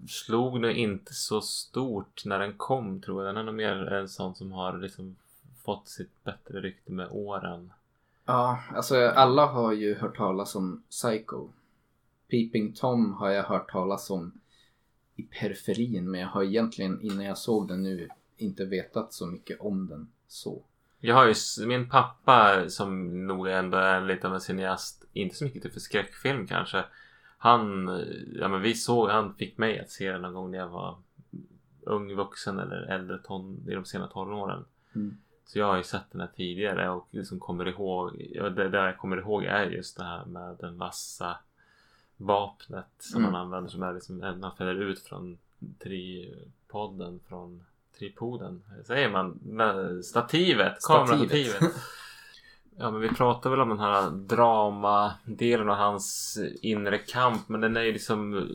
slog nog inte så stort när den kom tror jag. Den är nog mer en sån som har liksom fått sitt bättre rykte med åren.
Ja, alltså alla har ju hört talas om Psycho. Peeping Tom har jag hört talas om i periferin men jag har egentligen innan jag såg den nu inte vetat så mycket om den så.
Jag har ju min pappa som nog ändå är lite av en cineast. Inte så mycket för skräckfilm kanske. Han, ja men vi såg, han fick mig att se den någon gång när jag var ung vuxen eller äldre ton, i de sena tonåren.
Mm.
Så jag har ju sett den här tidigare och liksom kommer ihåg, ja, det där jag kommer ihåg är just det här med den vassa vapnet som
Mm.
man använder som är liksom, man fäller ut från tripodden från tripoden, säger man? Stativet,
Stativet.
kamerastativet. Ja men vi pratar väl om den här dramadelen av hans inre kamp men den är ju liksom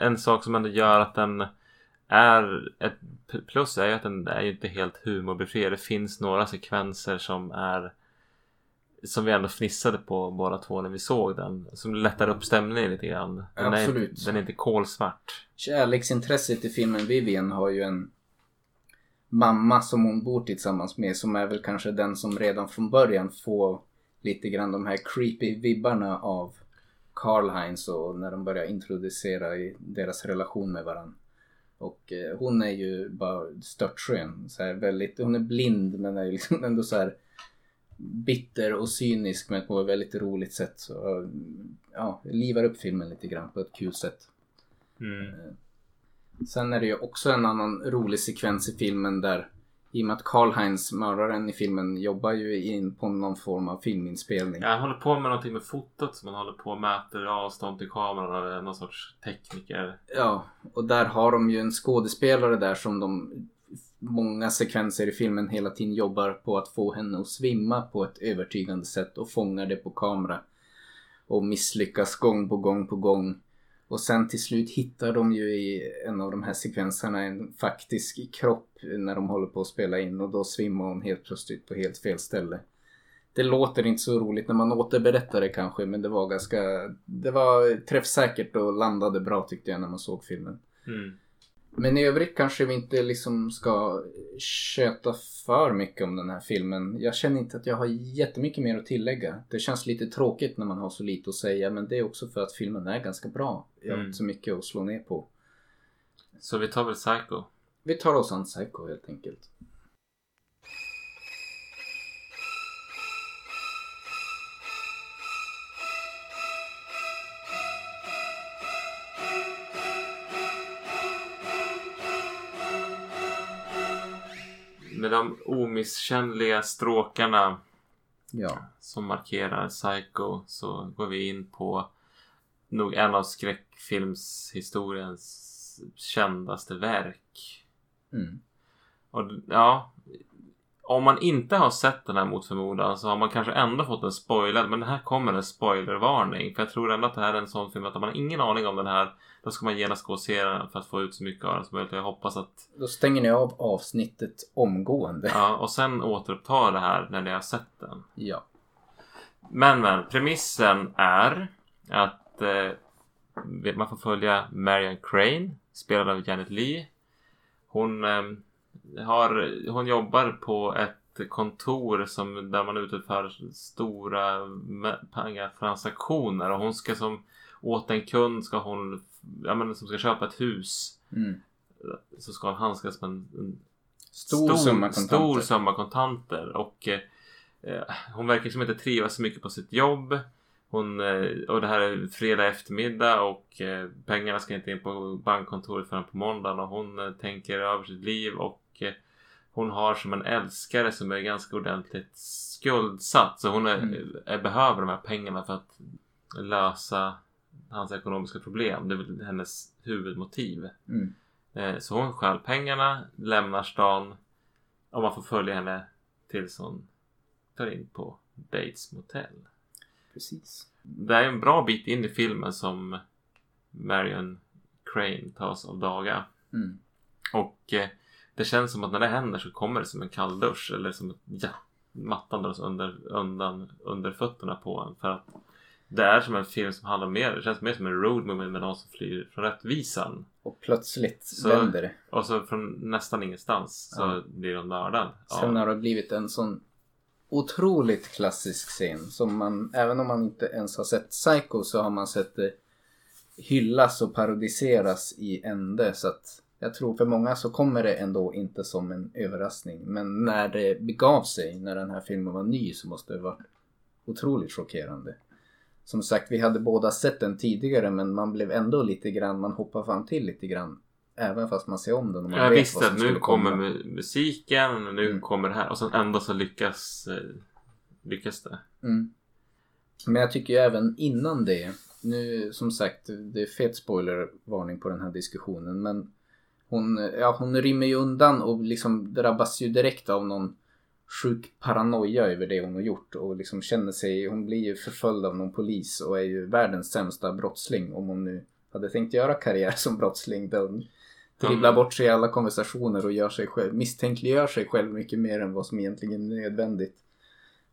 en sak som ändå gör att den är ett plus är ju att den är inte helt humorbefriad. Det finns några sekvenser som är som vi ändå fnissade på båda två när vi såg den. Som lättar upp stämningen lite grann. Den Är,
Absolut.
den är inte kolsvart.
Kärleksintresset i filmen Vivian har ju en mamma som hon bor tillsammans med som är väl kanske den som redan från början får lite grann de här creepy vibbarna av Karl Heinz och när de börjar introducera i deras relation med varandra. Och eh, hon är ju bara störtskön. Så här väldigt, hon är blind men är liksom ändå så här bitter och cynisk men på ett väldigt roligt sätt. Så, ja, livar upp filmen lite grann på ett kul sätt.
Mm.
Sen är det ju också en annan rolig sekvens i filmen där i och med att Karl-Heinz, mördaren i filmen, jobbar ju in på någon form av filminspelning.
Ja, han håller på med någonting med fotot som han håller på och mäter avstånd till kameran. Eller någon sorts tekniker.
Ja, och där har de ju en skådespelare där som de många sekvenser i filmen hela tiden jobbar på att få henne att svimma på ett övertygande sätt och fångar det på kamera. Och misslyckas gång på gång på gång. Och sen till slut hittar de ju i en av de här sekvenserna en faktisk kropp när de håller på att spela in och då svimmar hon helt plötsligt på helt fel ställe. Det låter inte så roligt när man återberättar det kanske men det var ganska... Det var träffsäkert och landade bra tyckte jag när man såg filmen.
Mm.
Men i övrigt kanske vi inte liksom ska köta för mycket om den här filmen. Jag känner inte att jag har jättemycket mer att tillägga. Det känns lite tråkigt när man har så lite att säga men det är också för att filmen är ganska bra. Jag har
Mm.
inte så mycket att slå ner på.
Så vi tar väl Psycho.
Vi tar oss an Psycho helt enkelt.
De omisskännliga stråkarna
Ja.
som markerar Psycho så går vi in på nog en av skräckfilmshistoriens kändaste verk.
Mm.
Och ja, om man inte har sett den här mot förmodan så har man kanske ändå fått en spoilad. Men det här kommer en spoilervarning. För jag tror ändå att det här är en sån film att om man har ingen aning om den här då ska man genast gå och se den för att få ut så mycket av den som möjligt. Jag hoppas att
Då stänger ni av avsnittet omgående.
Ja, och sen återuppta det här när ni har sett den.
Ja.
Men, men premissen är att eh, man får följa Marion Crane, spelad av Janet Leigh. Hon, eh, har, hon jobbar på ett kontor som, där man utför stora pengatransaktioner och hon ska som åt en kund ska hon, ja men som ska köpa ett hus
Mm.
så ska hon handskas med en, en
Stor, summa kontanter.
stor summa kontanter och eh, hon verkar som inte trivas så mycket på sitt jobb. Hon, eh, och det här är fredag eftermiddag och eh, pengarna ska inte in på bankkontoret förrän på måndagen och hon eh, tänker över sitt liv och eh, hon har som en älskare som är ganska ordentligt skuldsatt så hon är,
Mm.
är, behöver de här pengarna för att lösa hans ekonomiska problem. Det är väl hennes huvudmotiv.
Mm.
Eh, Så hon stjäl pengarna, lämnar stan och man får följa henne tills hon tar in på Bates motell.
Precis.
Det är en bra bit in i filmen som Marion Crane tas av daga.
Mm.
Och eh, det känns som att när det händer så kommer det som en kalldusch eller som att ja, mattan under, undan under fötterna på en. För att det är som en film som handlar mer, det känns mer som en road movie med någon som flyr från rättvisan.
Och plötsligt
Så-
vänder det.
Och så från nästan ingenstans så
Ja.
blir de mördad.
Sen har det blivit en sån otroligt klassisk scen som man, även om man inte ens har sett Psycho så har man sett det hyllas och parodiseras i ände så att jag tror för många så kommer det ändå inte som en överraskning men när det begav sig, när den här filmen var ny så måste det vara otroligt chockerande. Som sagt, vi hade båda sett den tidigare men man blev ändå lite grann, man hoppar fram till lite grann även fast man ser om den och man
Jag
vet
visste
vad som
att nu kommer
komma.
mu- musiken, nu
Mm.
kommer det här och sen ändå så lyckas, eh, lyckas det.
Mm. Men jag tycker ju även innan det, nu som sagt det är fet spoilervarning på den här diskussionen men hon, ja, hon rymmer ju undan och liksom drabbas ju direkt av någon sjuk paranoia över det hon har gjort och liksom känner sig, hon blir ju förföljd av någon polis och är ju världens sämsta brottsling om hon nu hade tänkt göra karriär som brottsling. Där hon dribblar bort sig i alla konversationer och gör sig själv, misstänkliggör sig själv mycket mer än vad som egentligen är nödvändigt.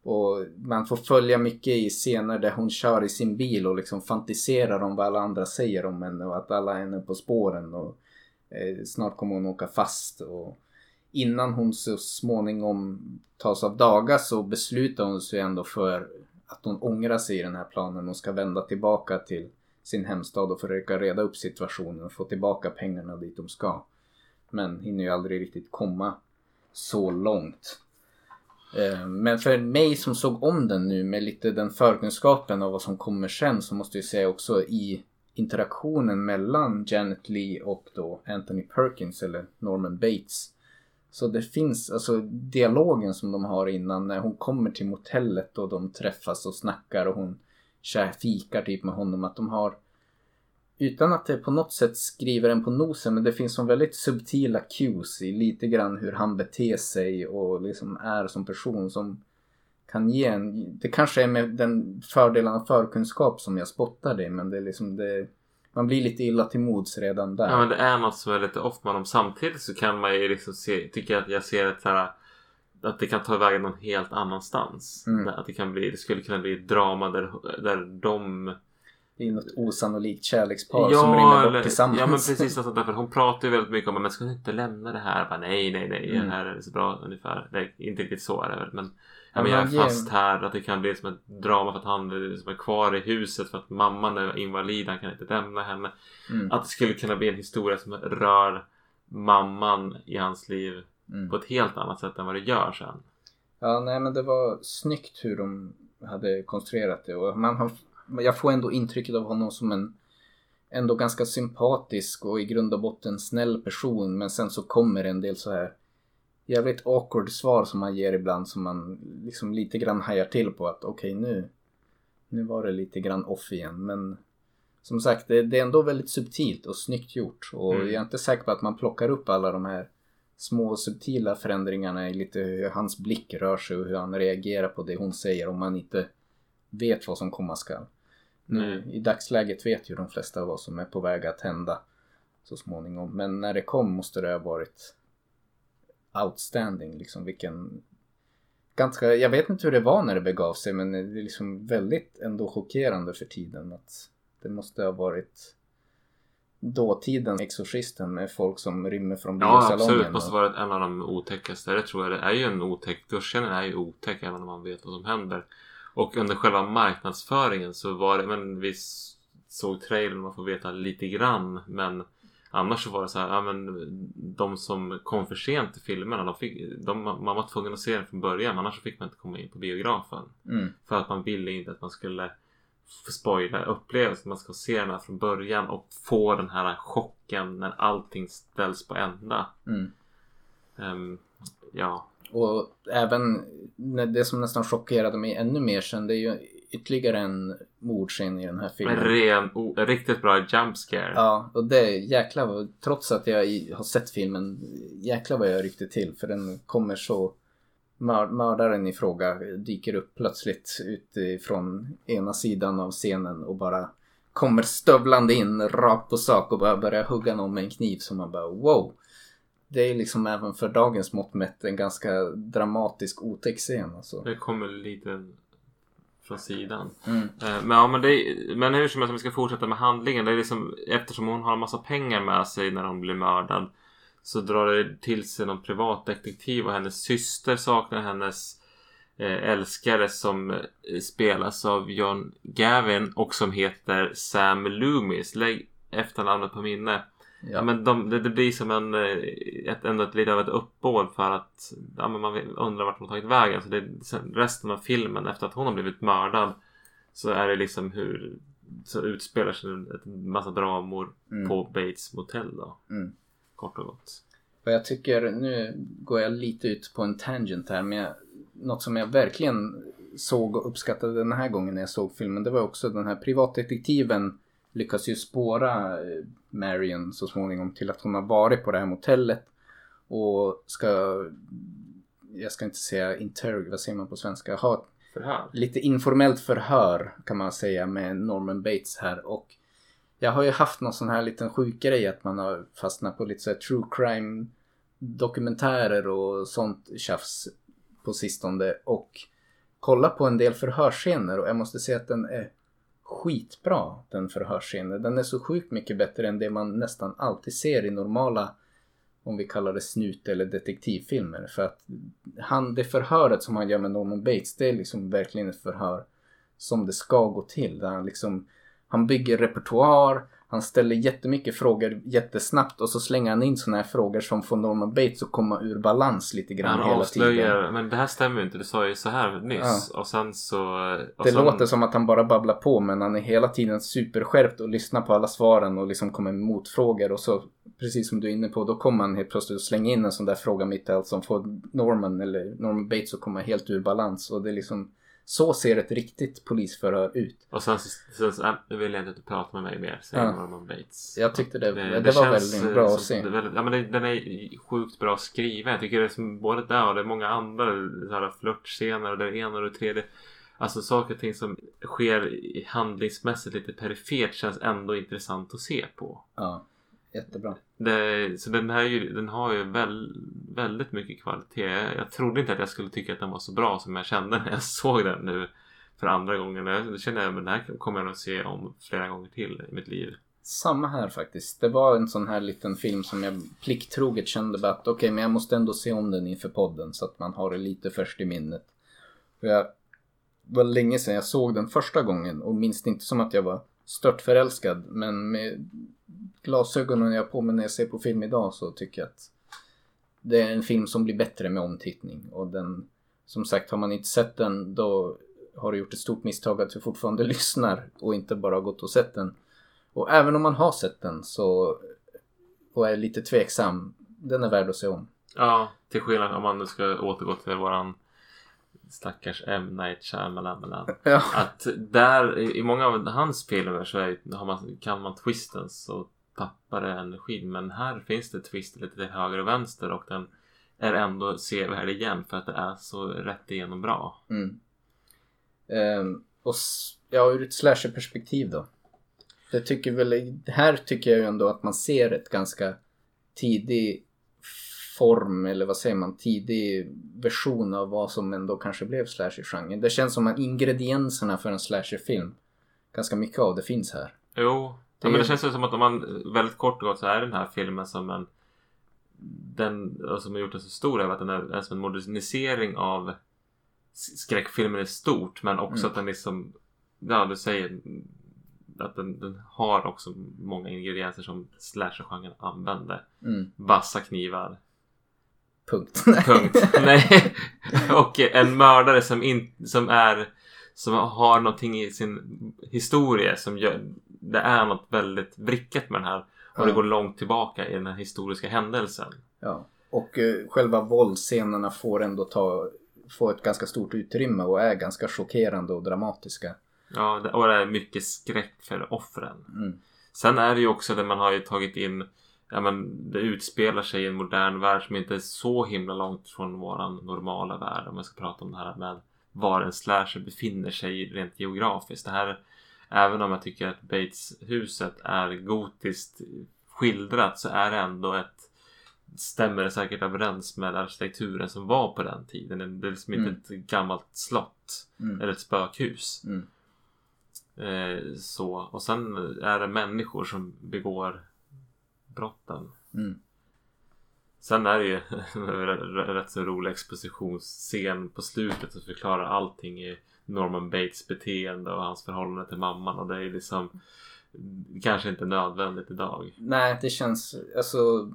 Och man får följa mycket i scener där hon kör i sin bil och liksom fantiserar om vad alla andra säger om henne och att alla är henne på spåren och Eh, snart kommer hon åka fast. Och innan hon så småningom tas av daga så beslutar hon sig ändå för att hon ångrar sig i den här planen och ska vända tillbaka till sin hemstad och försöka reda upp situationen och få tillbaka pengarna dit de ska. Men hinner ju aldrig riktigt komma så långt. Eh, men för mig som såg om den nu med lite den förkunskapen av vad som kommer sen så måste jag säga också i interaktionen mellan Janet Lee och då Anthony Perkins eller Norman Bates. Så det finns alltså dialogen som de har innan när hon kommer till motellet och de träffas och snackar och hon fikar typ med honom att de har utan att det på något sätt skriver en på nosen men det finns som väldigt subtila cues i lite grann hur han beter sig och liksom är som person som kan ge en, det kanske är med den fördelen av förkunskap som jag spottar det men det är liksom det, man blir lite illa till mods redan där.
Ja men det är något som är lite off med dem. Samtidigt så kan man ju liksom se, tycker jag att jag ser ett här att det kan ta vägen någon helt annanstans.
Mm.
Att det kan bli, det skulle kunna bli ett drama där, där de
Det är något osannolikt kärlekspar som rinner bort tillsammans.
Ja men precis alltså, därför hon pratar ju väldigt mycket om men ska du inte lämna det här? Bara, nej nej nej
Mm.
det här är så bra ungefär. Nej, inte riktigt så är det men
Ja,
Ja, men jag är fast här. Att det kan bli som ett drama för att han är kvar i huset för att mamman är invalid. Han kan inte lämna henne.
Mm.
Att det skulle kunna bli en historia som rör mamman i hans liv
Mm.
på ett helt annat sätt än vad det gör sen.
Ja, nej men det var snyggt hur de hade konstruerat det och man har, jag får ändå intrycket av honom som en ändå ganska sympatisk och i grund och botten snäll person men sen så kommer en del så här jävligt awkward svar som han ger ibland som man liksom lite grann hajar till på att okej nu nu var det lite grann off igen men som sagt det, det är ändå väldigt subtilt och snyggt gjort och
Mm.
jag är inte säker på att man plockar upp alla de här små subtila förändringarna i lite hur hans blick rör sig och hur han reagerar på det hon säger om man inte vet vad som komma skall. Nu, I dagsläget vet ju de flesta vad som är på väg att hända så småningom. Men när det kom måste det ha varit outstanding. Liksom vilken... Ganska, jag vet inte hur det var när det begav sig men det är liksom väldigt ändå chockerande för tiden att det måste ha varit dåtidens Exorcisten med folk som rymmer från
Ja
biosalongen.
absolut. Måste
och-
vara en av de otäckaste. Det tror jag det är ju en otäck. Duschen är ju otäck även om man vet vad som händer. Och under själva marknadsföringen så var det, men vi såg trailern man får veta lite grann. Men annars så var det så här, ja men de som kom för sent till filmerna, de fick, de, man var tvungen att se den från början. Annars fick man inte komma in på biografen.
Mm.
För att man ville inte att man skulle spoila upplevelsen. Man ska se den här från början och få den här chocken när allting ställs på ända.
Mm.
Ehm, ja,
Och även det som nästan chockerade mig ännu mer sen det är ju ytterligare en mordscen i den här
en
filmen.
ren, o, riktigt bra jump scare.
Ja, och det jäklar vad, trots att jag har sett filmen, jäklar vad jag ryckte till för den kommer så mör, mördaren i fråga dyker upp plötsligt utifrån ena sidan av scenen och bara kommer stövlande in rakt på sak och bara börjar hugga någon med en kniv som man bara wow. Det är liksom även för dagens mått mätt en ganska dramatisk otäck scen alltså.
Det kommer lite från sidan.
Mm.
Eh, Men, ja, men, det, men hur som helst, om vi ska fortsätta med handlingen. Det är liksom, eftersom hon har en massa pengar med sig när hon blir mördad. Så drar det till sig någon privatdetektiv och hennes syster saknar hennes eh, älskare som eh, spelas av John Gavin och som heter Sam Loomis. Lägg efternamnet på minne. Ja. men de, det, det blir som en, eh, ett, ändå ett, lite av ett uppbåd för att ja, man undrar vart de har tagit vägen. Så det, resten av filmen efter att hon har blivit mördad så är det liksom hur så utspelar sig en massa dramor
Mm.
på Bates motell då.
Mm.
Kort och gott.
Och jag tycker, nu går jag lite ut på en tangent här, men jag, något som jag verkligen såg och uppskattade den här gången när jag såg filmen, det var också den här privatdetektiven lyckas ju spåra eh, Marion så småningom till att hon har varit på det här motellet. Och ska, jag ska inte säga interrog, vad säger man på svenska, ha
Förhör.
lite informellt förhör kan man säga med Norman Bates här. Och jag har ju haft någon sån här liten sjuk grej att man har fastnat på lite så true crime dokumentärer och sånt tjafs på sistone. Och kolla på en del förhörsscener och jag måste säga att den är skitbra den förhörsscenen. Den är så sjukt mycket bättre än det man nästan alltid ser i normala om vi kallar det snut eller detektivfilmer. För att han, det förhöret som han gör med Norman Bates, det är liksom verkligen ett förhör som det ska gå till. Där han liksom, han bygger repertoar, han ställer jättemycket frågor jättesnabbt och så slänger han in såna här frågor som får Norman Bates att komma ur balans lite grann
Han
hela tiden.
avslöjar, men det här stämmer ju inte. Du sa ju så här nyss. Och sen så... Och
Det
sen,
låter som att han bara babblar på men han är hela tiden superskärpt och lyssnar på alla svaren och liksom kommer med motfrågor och så precis som du är inne på då kommer han helt plötsligt att slänga in en sån där fråga mitt i allt som får Norman eller Norman Bates att komma helt ur balans och det är liksom så ser ett riktigt polisförhör ut.
Och sen så, sen så äh, nu vill jag inte att du pratar med mig mer, säger
Ja.
Norman Bates.
Jag tyckte det- det var
känns,
väldigt
eh,
bra att se.
det väldigt, ja, men det, den är sjukt bra skriven. Jag tycker det är som både där och det är många andra så flörtscener och det ena och det tredje. Alltså saker och ting som sker i- handlingsmässigt lite perifert känns ändå intressant att se på.
Ja, jättebra.
Det, så den, här den har ju väl, väldigt mycket kvalitet. Jag, trodde inte att jag skulle tycka att den var så bra som jag kände när jag såg den nu för andra gången. Då kände jag att den här kommer jag nog se om flera gånger till i mitt liv.
Samma här faktiskt. Det var en sån här liten film som jag plikttroget kände bara att okej, men jag måste ändå se om den inför podden så att man har det lite först i minnet. För jag var länge sedan jag såg den första gången och minns inte som att jag var stört förälskad men med glasögonen jag har på mig när jag ser på film idag så tycker jag att det är en film som blir bättre med omtittning och den som sagt har man inte sett den då har du gjort ett stort misstag att du fortfarande lyssnar och inte bara har gått och sett den. Och även om man har sett den så och är lite tveksam, den är värd att se om.
Ja, till skillnad om man nu ska återgå till våran stackars M. Night Shyamalan.
Ja.
Att där, i många av hans filmer så är, har man, kan man twisten så tappar det energin. Men här finns det twister lite till höger och vänster och den är ändå sevärd igen för att det är så rätt igenom bra.
Mm. Ehm, och ja, ur ett slasher-perspektiv då. Det tycker väl, här tycker jag ju ändå att man ser ett ganska tidig form, eller vad säger man, tidig version av vad som ändå kanske blev slasher-genren. Det känns som att ingredienserna för en slasher-film, ganska mycket av det finns här.
Jo, Ja, men det känns ju som att om man väldigt kort och gott så är den här filmen som en den som har gjort den så stor är att den är, är som en modernisering av skräckfilmen i stort men också
Mm.
att den liksom ja du säger att den, den har också många ingredienser som slasher-genren använder.
Mm,
Vassa knivar.
Punkt.
Punkt. Nej. Och en mördare som, in, som är som har någonting i sin historia som gör det är något väldigt vrickat med den här och det
Ja.
går långt tillbaka i den här historiska händelsen.
Ja. Och eh, själva våldsscenerna får ändå ta får ett ganska stort utrymme och är ganska chockerande och dramatiska.
Ja, det- och det är mycket skräck för offren.
Mm.
Sen är det ju också det man har ju tagit in Ja men det utspelar sig i en modern värld som inte är så himla långt från våran normala värld om jag ska prata om det här med var en slasher befinner sig rent geografiskt. Det här Även om jag tycker att Bates-huset är gotiskt skildrat så är det ändå ett Stämmer det säkert överens med arkitekturen som var på den tiden. Det är liksom inte
Mm.
ett gammalt slott
Mm.
eller ett spökhus.
Mm.
Eh, så. Och sen är det människor som begår brotten.
Mm.
Sen är det ju en rätt så rolig expositionsscen på slutet som förklarar allting i Norman Bates beteende och hans förhållande till mamman och det är liksom kanske inte nödvändigt idag.
Nej, det känns, alltså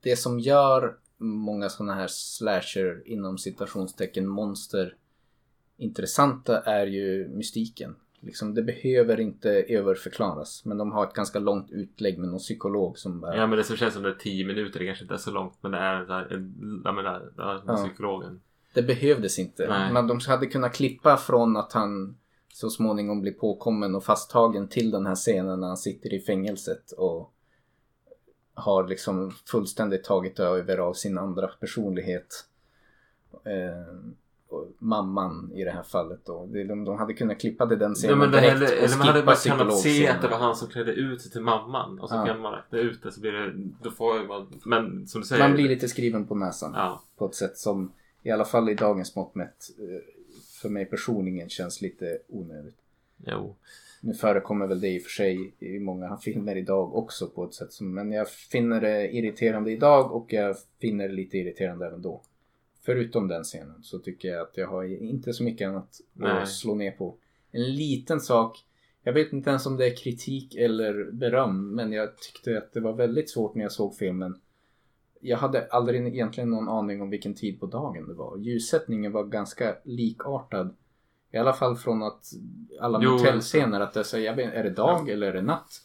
det som gör många sådana här slasher inom citationstecken monster intressanta är ju mystiken. Liksom, det behöver inte överförklaras men de har ett ganska långt utlägg med någon psykolog som bara
Ja men det som känns som det är 10 minuter, det kanske inte är så långt men det är så här, jag menar, ja, psykologen.
Det behövdes inte.
Nej.
Men de hade kunnat klippa från att han så småningom blir påkommen och fasttagen till den här scenen när han sitter i fängelset och har liksom fullständigt tagit över av sin andra personlighet. Eh, mamman i det här fallet då. De, de hade kunnat klippa det den scenen
men det
direkt och
eller man hade bara kunnat se att det var han som klädde ut sig till mamman och så
Ja.
kan man räkna ut det så blir det, då får man, men som du säger.
Man blir lite skriven på näsan.
Ja,
på ett sätt som i alla fall i dagens mått mätt eh, för mig personligen känns lite onödigt.
jo.
Nu förekommer väl det i och för sig i många filmer idag också på ett sätt som men jag finner det irriterande idag och jag finner det lite irriterande även då. Förutom den scenen så tycker jag att jag har inte så mycket annat
Nej.
att slå ner på. En liten sak. Jag vet inte ens om det är kritik eller beröm men jag tyckte att det var väldigt svårt när jag såg filmen jag hade aldrig egentligen någon aning om vilken tid på dagen det var. Ljussättningen var ganska likartad. I alla fall från att alla motellscener att det är, så, jag vet, är det dag eller är det natt?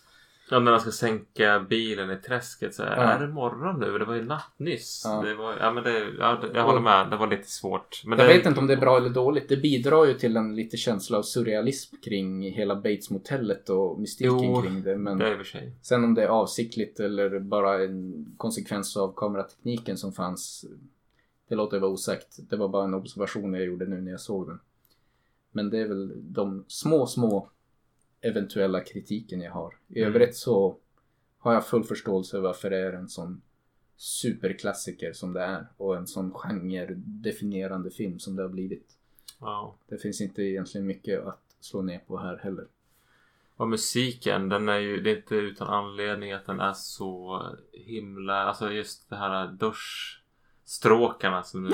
Ja, när han ska sänka bilen i träsket så är,
Ja.
är det morgon nu? Det var ju natt nyss.
Ja.
Det var, ja, men det, ja, jag håller med. Det var lite svårt. Men
Jag
det,
vet inte om det är bra eller dåligt. Det bidrar ju till en lite känsla av surrealism kring hela Bates-motellet och mystiken
Jo,
kring det. Men
Det är för sig.
sen om det är avsiktligt eller bara en konsekvens av kameratekniken som fanns. Det låter vara osagt. Det var bara en observation jag gjorde nu när jag såg den. Men det är väl de små, små eventuella kritiken jag har. I
Mm.
övrigt så har jag full förståelse varför det är en sån superklassiker som det är och en sån genre-definierande film som det har blivit.
Ja.
Det finns inte egentligen mycket att slå ner på här heller.
Och musiken, den är ju, det är inte utan anledning att den är så himla, alltså just det här duschstråkarna som nu...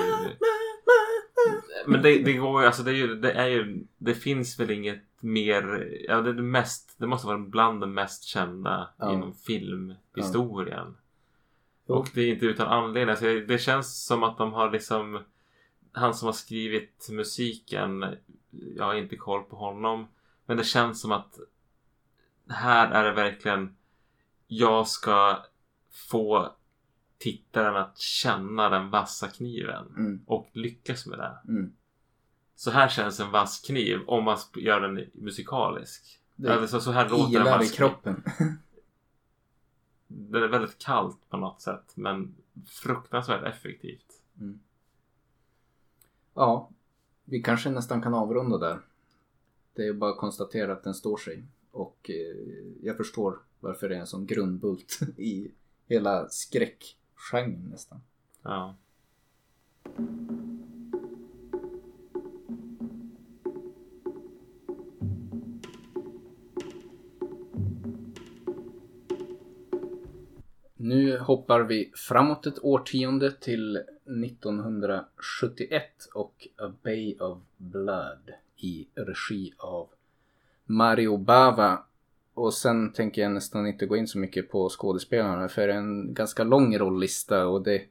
Men det, det går ju, alltså det är ju, det är ju, det finns väl inget mer, ja det är det mest, det måste vara bland det mest kända
Ja.
inom filmhistorien.
Jo.
Och det är inte utan anledning, alltså det känns som att de har liksom, han som har skrivit musiken, jag har inte koll på honom, men det känns som att här är det verkligen jag ska få tittaren att känna den vassa kniven
Mm,
och lyckas med det.
mm.
Så här känns en vass kniv om man gör den musikalisk.
Det
Alltså, så här låter en
i
vass kniv.
kroppen.
Det är väldigt kallt på något sätt men fruktansvärt effektivt.
Ja, vi kanske nästan kan avrunda där. Det är bara att konstatera att den står sig. Och eh, jag förstår varför det är en sån grundbult i hela skräckgenren nästan.
Ja.
Nu hoppar vi framåt ett årtionde till 1971 och A Bay of Blood i regi av Mario Bava. Och sen tänker jag nästan inte gå in så mycket på skådespelarna för det är en ganska lång rolllista och det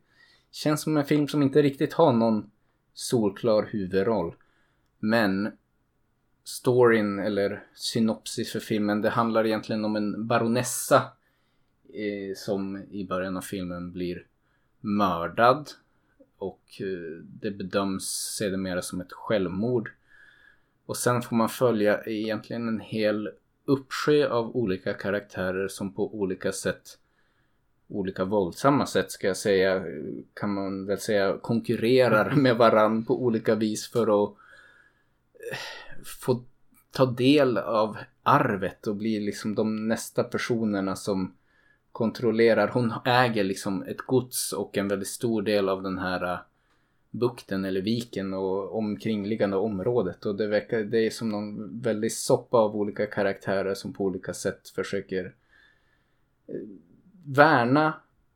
känns som en film som inte riktigt har någon solklar huvudroll. Men storyn eller synopsis för filmen det handlar egentligen om en baronessa eh, som i början av filmen blir mördad och eh, det bedöms sedermera som ett självmord. Och sen får man följa egentligen en hel uppsjö av olika karaktärer som på olika sätt olika våldsamma sätt ska jag säga kan man väl säga konkurrerar med varann på olika vis för att eh, få ta del av arvet och bli liksom de nästa personerna som kontrollerar. Hon äger liksom ett gods och en väldigt stor del av den här äh, bukten eller viken och omkringliggande området och det verkar, det är som någon väldigt soppa av olika karaktärer som på olika sätt försöker äh, värna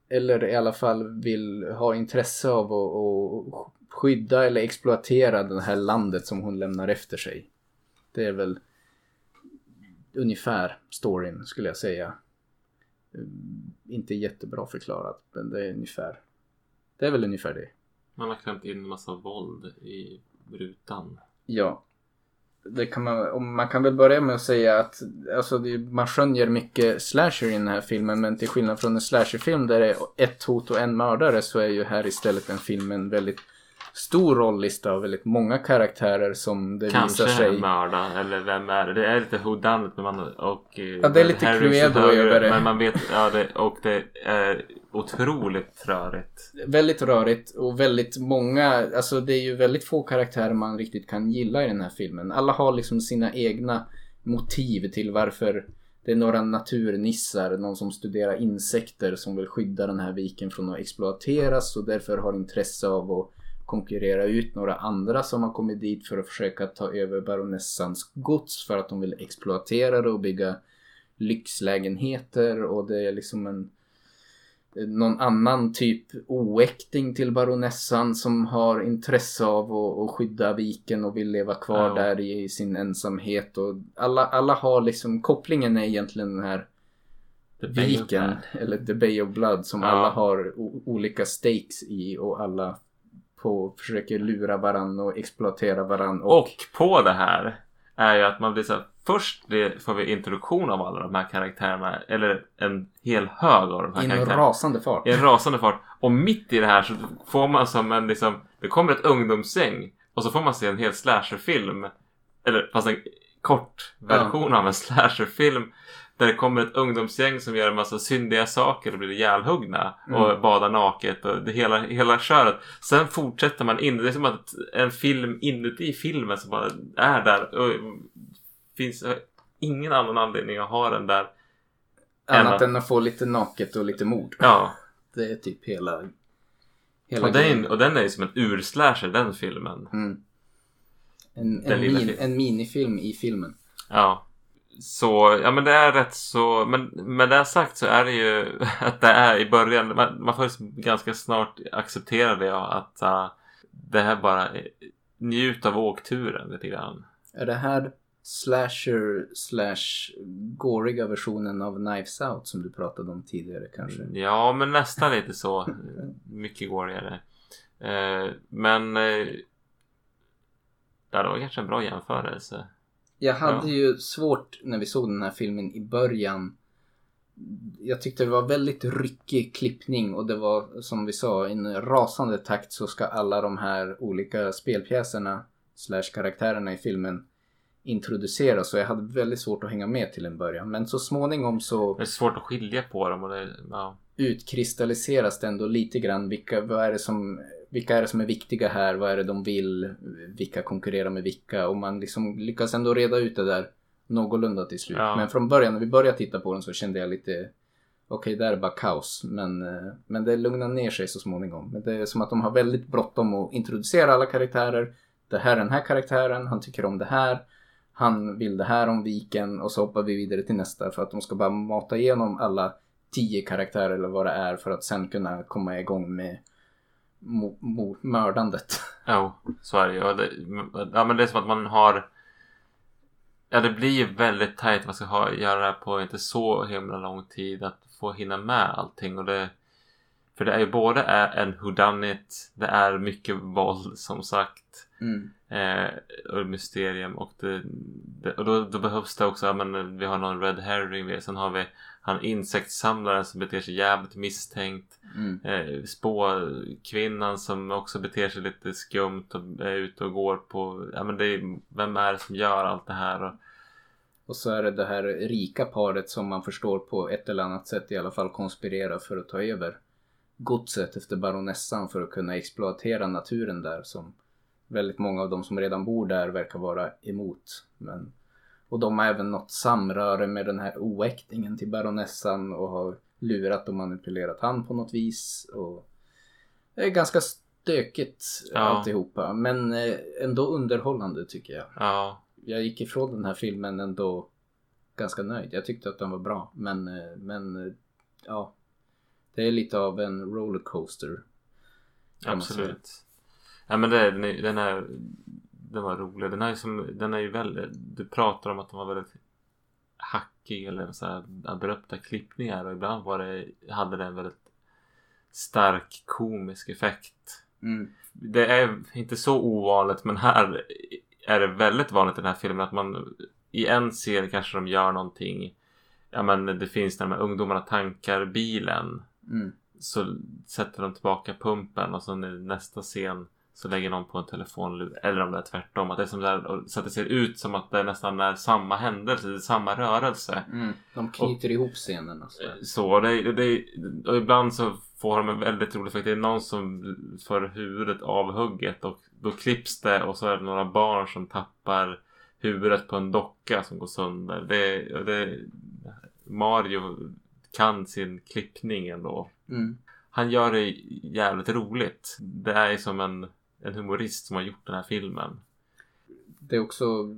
eller i alla fall vill ha intresse av att skydda eller exploatera det här landet som hon lämnar efter sig. Det är väl ungefär storyn skulle jag säga. Inte jättebra förklarat men det är ungefär. Det är väl ungefär det.
Man har klämt in en massa våld i rutan.
Ja. Det kan man, man kan väl börja med att säga att alltså, det, man skönjer mycket slasher i den här filmen men till skillnad från en slasherfilm där det är ett hot och en mördare så är ju här istället en film en väldigt stor rollista av väldigt många karaktärer som det
Kanske
visar sig.
mörda eller vem är det? Det är lite men man och... eh,
Ja, det är lite Cluedo över det.
Men man vet, ja det, och det är otroligt rörigt.
Väldigt rörigt och väldigt många, alltså det är ju väldigt få karaktärer man riktigt kan gilla i den här filmen. Alla har liksom sina egna motiv till varför det är några naturnissar, någon som studerar insekter som vill skydda den här viken från att exploateras och därför har intresse av att konkurrera ut några andra som har kommit dit för att försöka ta över baronessans gods för att de vill exploatera det och bygga lyxlägenheter och det är liksom en någon annan typ oäkting till baronessan som har intresse av att, att skydda viken och vill leva kvar
Ja.
där i sin ensamhet och alla, alla har liksom kopplingen är egentligen den här viken eller The Bay of Blood som
Ja.
alla har olika stakes i och alla på, försöker lura varann och exploatera varann och,
Och på det här är ju att man blir så här, Först får vi introduktion av alla de här karaktärerna. Eller en hel hög av de här
i en
karaktärerna.
rasande fart.
I en rasande fart. Och mitt i det här så får man som en liksom, det kommer ett ungdomsgäng och så får man se en hel slasherfilm. Eller fast en kort version av en slasherfilm. Där det kommer ett ungdomsgäng som gör en massa syndiga saker och blir ihjälhuggna. Och badar naket och det hela, hela köret. Sen fortsätter man in. Det är som att en film inuti filmen som bara är där. Och finns ingen annan anledning att ha den där.
Annat
än-
än att få lite naket och lite mord.
Ja,
Det är typ hela... hela
och den, och den är ju som en urslasher den filmen.
Mm. En, en, min, en minifilm i filmen.
Ja. Så, ja men det är rätt så, men med det sagt så är det ju att det är i början, man, man får ganska snart acceptera det att uh, det här bara, är- njut av åkturen lite grann.
Är det här slasher slash gåriga versionen av Knives Out som du pratade om tidigare kanske?
Ja, men nästan lite så. Mycket gårigare. Eh, men eh, det var kanske en bra jämförelse.
Jag hade
Ja.
ju svårt när vi såg den här filmen i början. Jag tyckte det var väldigt ryckig klippning och det var som vi sa i en rasande takt så ska alla de här olika spelpjäserna slash karaktärerna i filmen introduceras och jag hade väldigt svårt att hänga med till en början. Men så småningom så
Det är svårt att skilja på dem och det, ja.
utkristalliseras det ändå lite grann vilka, vad är det som, vilka är det som är viktiga här, vad är det de vill, vilka konkurrerar med vilka och man liksom lyckas ändå reda ut det där någorlunda till slut.
Ja.
Men från början när vi började titta på den så kände jag lite okej, det här är bara kaos. Men, eh, men det lugnar ner sig så småningom. Men det är som att de har väldigt bråttom att introducera alla karaktärer. Det här är den här karaktären, han tycker om det här. Han vill det här om viken och så hoppar vi vidare till nästa för att de ska bara mata igenom alla tio karaktärer eller vad det är för att sen kunna komma igång med mördandet.
Jo, så är det ju. Ja, men det är som att man har... Ja, det blir ju väldigt tajt. Man ska ha, göra det här på inte så himla lång tid att få hinna med allting. Och det, för det är ju både en whodunit, det är mycket våld som sagt.
Mm.
Eh, och mysterium och, det, det, och då, då behövs det också, ja, men vi har någon red herring, sen har vi han insektssamlaren som beter sig jävligt misstänkt.
Mm.
Eh, spåkvinnan som också beter sig lite skumt och är ute och går på, ja men det är, vem är det som gör allt det här? Och,
Och så är det det här rika paret som man förstår på ett eller annat sätt i alla fall konspirerar för att ta över godset efter baronessan för att kunna exploatera naturen där som väldigt många av de som redan bor där verkar vara emot. Men, och de har även något samröre med den här oäktingen till baronessan och har lurat och manipulerat han på något vis. Och det är ganska stökigt
Ja.
alltihopa men eh, ändå underhållande tycker jag
ja,
jag gick ifrån den här filmen ändå ganska nöjd. Jag tyckte att den var bra. Men, eh, men eh, ja. Det är lite av en rollercoaster.
absolut. Ja men det, den, är, den var rolig. Den är ju som, den är ju väldigt, du pratar om att den var väldigt hackig eller så här abrupta klippningar och ibland var det, hade den väldigt stark komisk effekt.
Mm.
Det är inte så ovanligt men här är det väldigt vanligt i den här filmen att man i en scen kanske de gör någonting. Ja men det finns när de här ungdomarna tankar bilen.
Mm.
Så sätter de tillbaka pumpen och sen i nästa scen så lägger någon på en telefonlur. Eller om det är tvärtom. Att det är som där, så att det ser ut som att det nästan är samma händelse, det är samma rörelse.
Mm. De knyter ihop scenen och sådär.
Så det, det, och ibland så får de en väldigt rolig effekt. Det är någon som får huvudet avhugget och då klipps det och så är det några barn som tappar huvudet på en docka som går sönder. Det, och det, Mario kan sin klippning ändå.
Mm.
Han gör det jävligt roligt. Det är som en, en humorist som har gjort den här filmen.
Det är också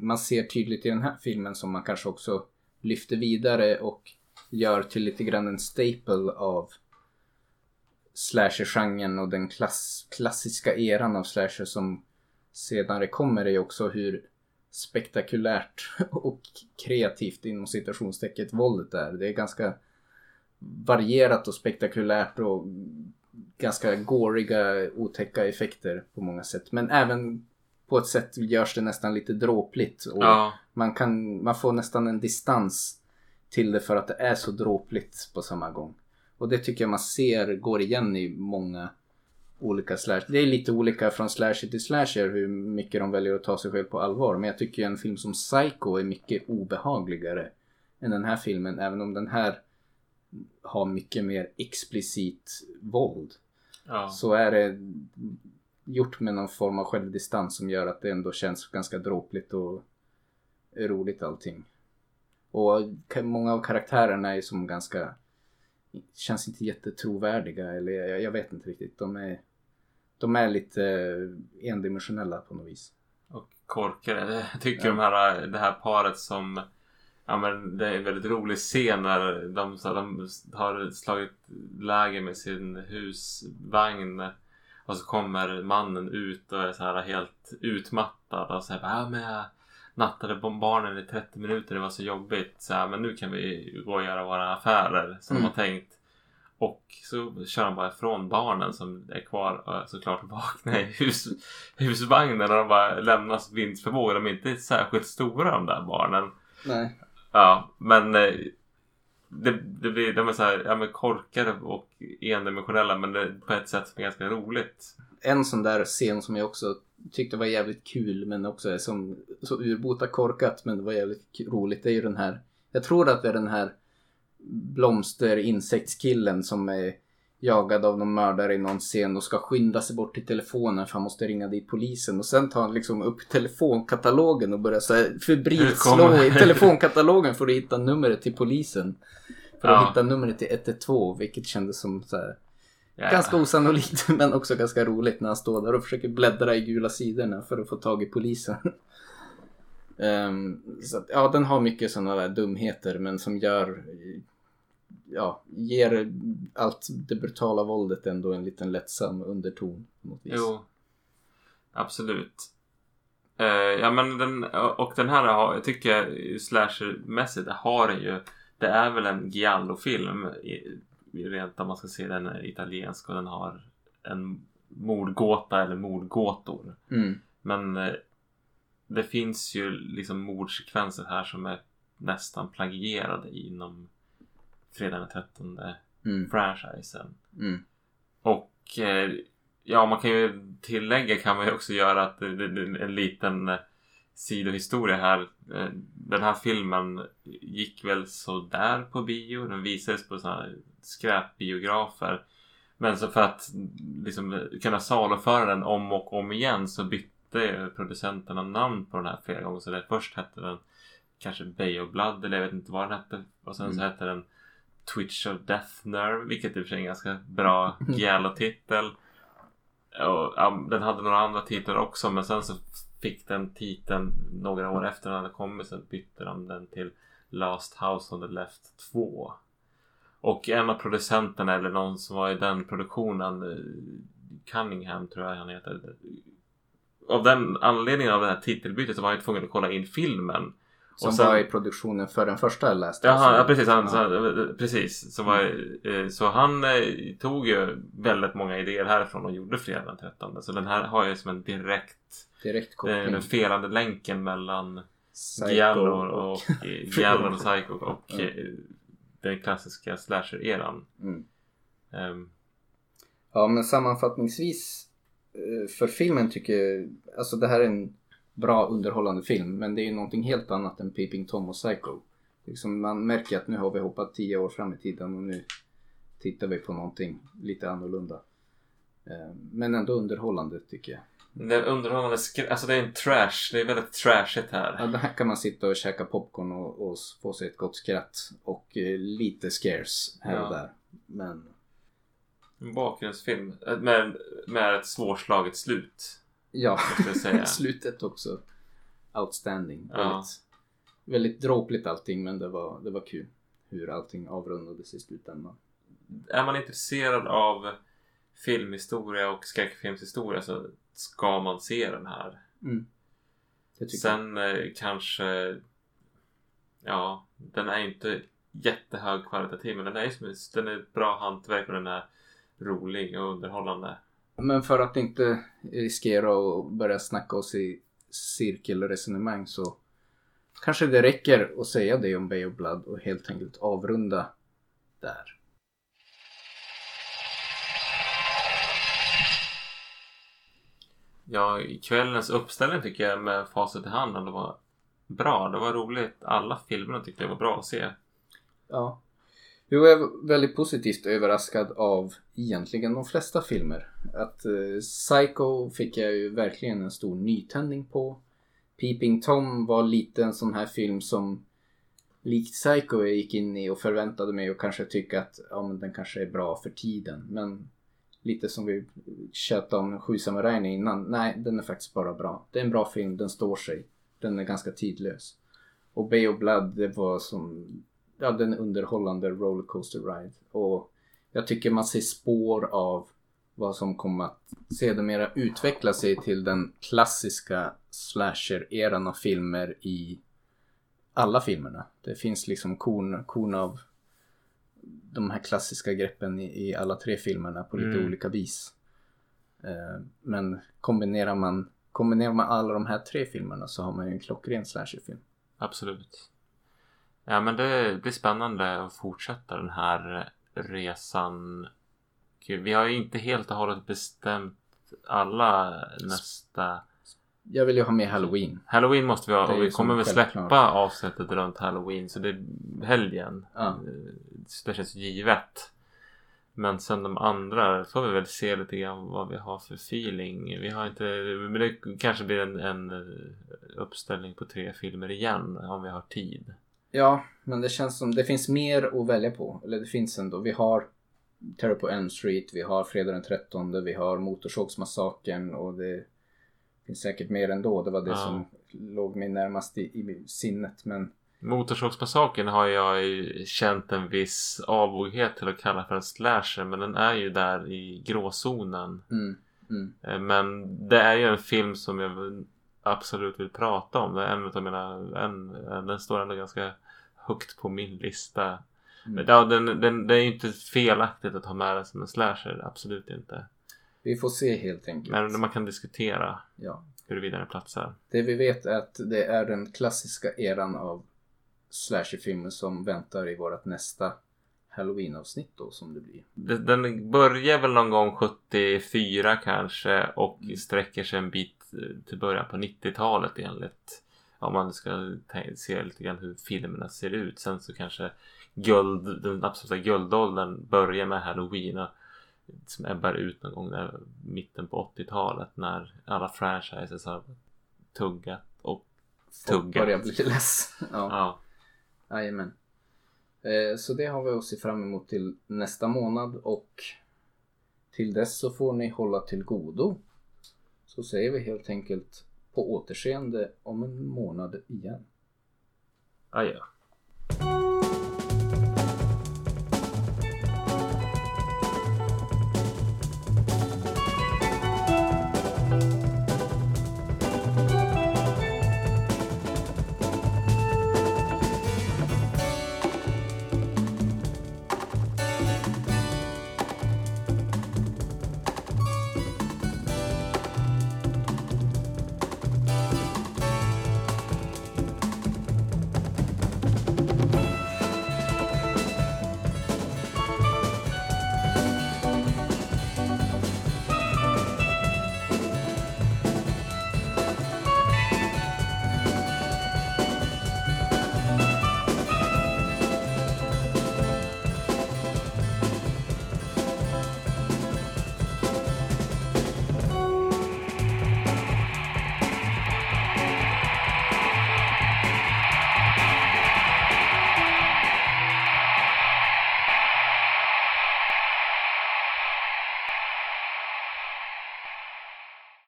man ser tydligt i den här filmen som man kanske också lyfter vidare och gör till lite grann en staple av slasher-genren och den klass, klassiska eran av slasher som senare kommer är ju också hur spektakulärt och kreativt inom citationstecket våldet är. Det är ganska varierat och spektakulärt och ganska gåriga, otäcka effekter på många sätt. Men även på ett sätt görs det nästan lite dråpligt. Och
Ja,
man, kan, man får nästan en distans till det för att det är så dråpligt på samma gång. Och det tycker jag man ser går igen i många olika slasher. Det är lite olika från slasher till slasher hur mycket de väljer att ta sig själv på allvar. Men jag tycker en film som Psycho är mycket obehagligare än den här filmen. Även om den här har mycket mer explicit våld.
ja.
Så är det gjort med någon form av självdistans som gör att det ändå känns ganska dråpligt och roligt allting. Och många av karaktärerna är som ganska känns inte jättetrovärdiga eller jag, jag vet inte riktigt. De är, de är lite endimensionella på något vis.
och korkade. Tycker
Ja.
de här, det här paret som Ja men det är en väldigt rolig scen när de, så, de har slagit läger med sin husvagn. Och så kommer mannen ut och är så här helt utmattad och säger ja men jag nattade barnen i 30 minuter, det var så jobbigt. Så här, men nu kan vi gå och göra våra affärer som
Mm.
de har tänkt. Och så kör han bara ifrån barnen som är kvar och såklart vaknar i hus, husvagnen och de bara lämnas vind för våg. De är inte särskilt stora de där barnen.
Nej.
Ja, men eh, det, det blir, de är så här, ja men korkade och endimensionella men det, på ett sätt som är ganska roligt.
En sån där scen som jag också tyckte var jävligt kul men också är som så urbota korkat men det var jävligt roligt. Det är ju den här, jag tror att det är den här blomsterinsektskillen som är jagad av någon mördare i någon scen och ska skynda sig bort till telefonen för han måste ringa dit polisen och sen tar han liksom upp telefonkatalogen och börjar så febrilt slå i telefonkatalogen för att hitta numret till polisen. För att
Ja.
hitta numret till 112 vilket kändes som så här
Ja.
Ganska osannolikt men också ganska roligt när han står där och försöker bläddra i gula sidorna för att få tag i polisen. Ehm, så att, ja, den har mycket sådana där dumheter men som gör ja, ger allt det brutala våldet ändå en liten lättsam underton. På något vis.
Jo, absolut. Eh, ja men den, och den här har, jag tycker jag slashermässigt har den ju, det är väl en giallo-film rent om man ska se den är italiensk och den har en mordgåta eller mordgåtor.
Mm.
Men eh, det finns ju liksom mordsekvenser här som är nästan plagierade inom Fredag den 13
Mm.
franchisen.
Mm.
Och eh, ja, man kan ju tillägga kan man ju också göra att en liten eh, sidohistoria här. Eh, den här filmen gick väl så där på bio. Den visades på sådana skräpbiografer. Men så för att liksom kunna saluföra den om och om igen så bytte producenterna namn på den här flera gånger. Så det först hette den kanske Bay of Blood eller jag vet inte vad den hette. Och sen så
Mm.
hette den Twitch of Death Nerve, vilket i och för sig är en ganska bra Giallo-titel. Och, ja, den hade några andra titlar också men sen så fick den titeln några år efter den hade kommit så bytte de den till Last House on the Left 2. Och en av producenterna eller någon som var i den produktionen eh, Cunningham tror jag han heter. Av den anledningen av det här titelbytet så var jag tvungen att kolla in filmen.
Som
Och sen-
var i produktionen för den första Last
Jaha,
House.
ja, precis. Han, så, precis. Så, var, eh, så han eh, tog ju väldigt många idéer härifrån och gjorde Fredag den 13. Så den här har ju som en direkt
Direkt
eh,
koppling.
den felande länken mellan Giallo och, eh, Giallo och Psycho och eh, den klassiska slasher-eran.
Mm.
Ehm,
Ja, men sammanfattningsvis för filmen tycker jag, alltså det här är en bra underhållande film, men det är ju någonting helt annat än Peeping Tom och Psycho. Liksom man märker att nu har vi hoppat tio år fram i tiden och nu tittar vi på någonting lite annorlunda. Eh, Men ändå underhållande tycker jag.
det är underhållande skr- Alltså det är en trash. Det är väldigt trashigt
Ja,
här.
det här kan man sitta och käka popcorn och, och få sig ett gott skratt och eh, lite scares här och
Ja.
där. Men
En bakgrundsfilm eh, med, med ett svårslaget slut.
Ja, slutet också outstanding.
Ja.
Väldigt, väldigt dråpligt allting men det var, det var kul hur allting avrundades i slutändan.
är man intresserad av filmhistoria och skräckfilmshistoria så ska man se den här.
Mm. Tycker jag.
Sen eh, kanske ja, den är inte jättehög kvalitativ men den är, den är bra hantverk och den är rolig och underhållande.
Men för att inte riskera att börja snacka oss i cirkelresonemang så kanske det räcker att säga det om Bay of Blood och helt enkelt avrunda där.
Ja, kvällens uppställning tycker jag med facit i handen det var bra. Det var roligt. Alla filmerna tyckte jag var bra att se.
Ja. Jo, jag är väldigt positivt överraskad av egentligen de flesta filmer. Att eh, Psycho fick jag ju verkligen en stor nytändning på. Peeping Tom var lite en sån här film som likt Psycho jag gick in i och förväntade mig och kanske tycka att ja, men den kanske är bra för tiden. Men lite som vi tjötade om Sju samurajerna innan. Nej, den är faktiskt bara bra. Det är en bra film, den står sig. Den är ganska tidlös. Och Bay of Blood, det var som ja, den underhållande rollercoaster ride. Och jag tycker man ser spår av vad som kommer att sedermera utveckla sig till den klassiska slasher-eran av filmer i alla filmerna. Det finns liksom korn, korn av de här klassiska greppen i, i alla tre filmerna på lite
Mm.
olika vis. Eh, men kombinerar man, kombinerar man alla de här tre filmerna så har man ju en klockren slasherfilm.
Absolut. Ja men det blir spännande att fortsätta den här resan. Gud, Vi har ju inte helt och hållet bestämt alla nästa
Jag vill ju ha med Halloween.
Halloween måste vi ha och vi kommer väl släppa avsnittet runt Halloween så det är helgen.
Ja.
Eh, Det känns givet. Men sen de andra får vi väl se lite grann vad vi har för feeling. Vi har inte, men det kanske blir en, en uppställning på tre filmer igen om vi har tid.
Ja, men det känns som det finns mer att välja på. Eller det finns ändå. Vi har Terror på Elm Street, vi har Fredag den 13, vi har Motorsågsmassakern och det finns säkert mer ändå. Det var det
Ja.
som låg mig närmast i, i sinnet. Men
Motorsågsmassakern har jag ju känt en viss avoghet till att kalla för en slasher. Men den är ju där i gråzonen.
Mm. Mm.
Eh, Men det är ju en film som jag absolut vill prata om. Det är en av mina... En, den står ändå ganska högt på min lista.
Mm.
Ja, den, den, det är ju inte felaktigt att ha med den som en slasher. Absolut inte.
Vi får se helt enkelt.
Men man kan diskutera
Ja.
huruvida den platsar.
Det vi vet är att det är den klassiska eran av slasherfilmer som väntar i vårt nästa Halloween-avsnitt då som det blir.
Den börjar väl någon gång 74 kanske och sträcker sig en bit till början på 90-talet enligt om man ska se lite grann hur filmerna ser ut. Sen så kanske guld, den absoluta guldåldern börjar med Halloween och som ebbar ut någon gång där mitten på 80-talet när alla franchises har tuggat och tuggat.
börjar bli less. Ja,
Ja.
jajamän. Eh, Så det har vi att se fram emot till nästa månad och till dess så får ni hålla till godo. Så säger vi helt enkelt på återseende om en månad igen.
Adjö.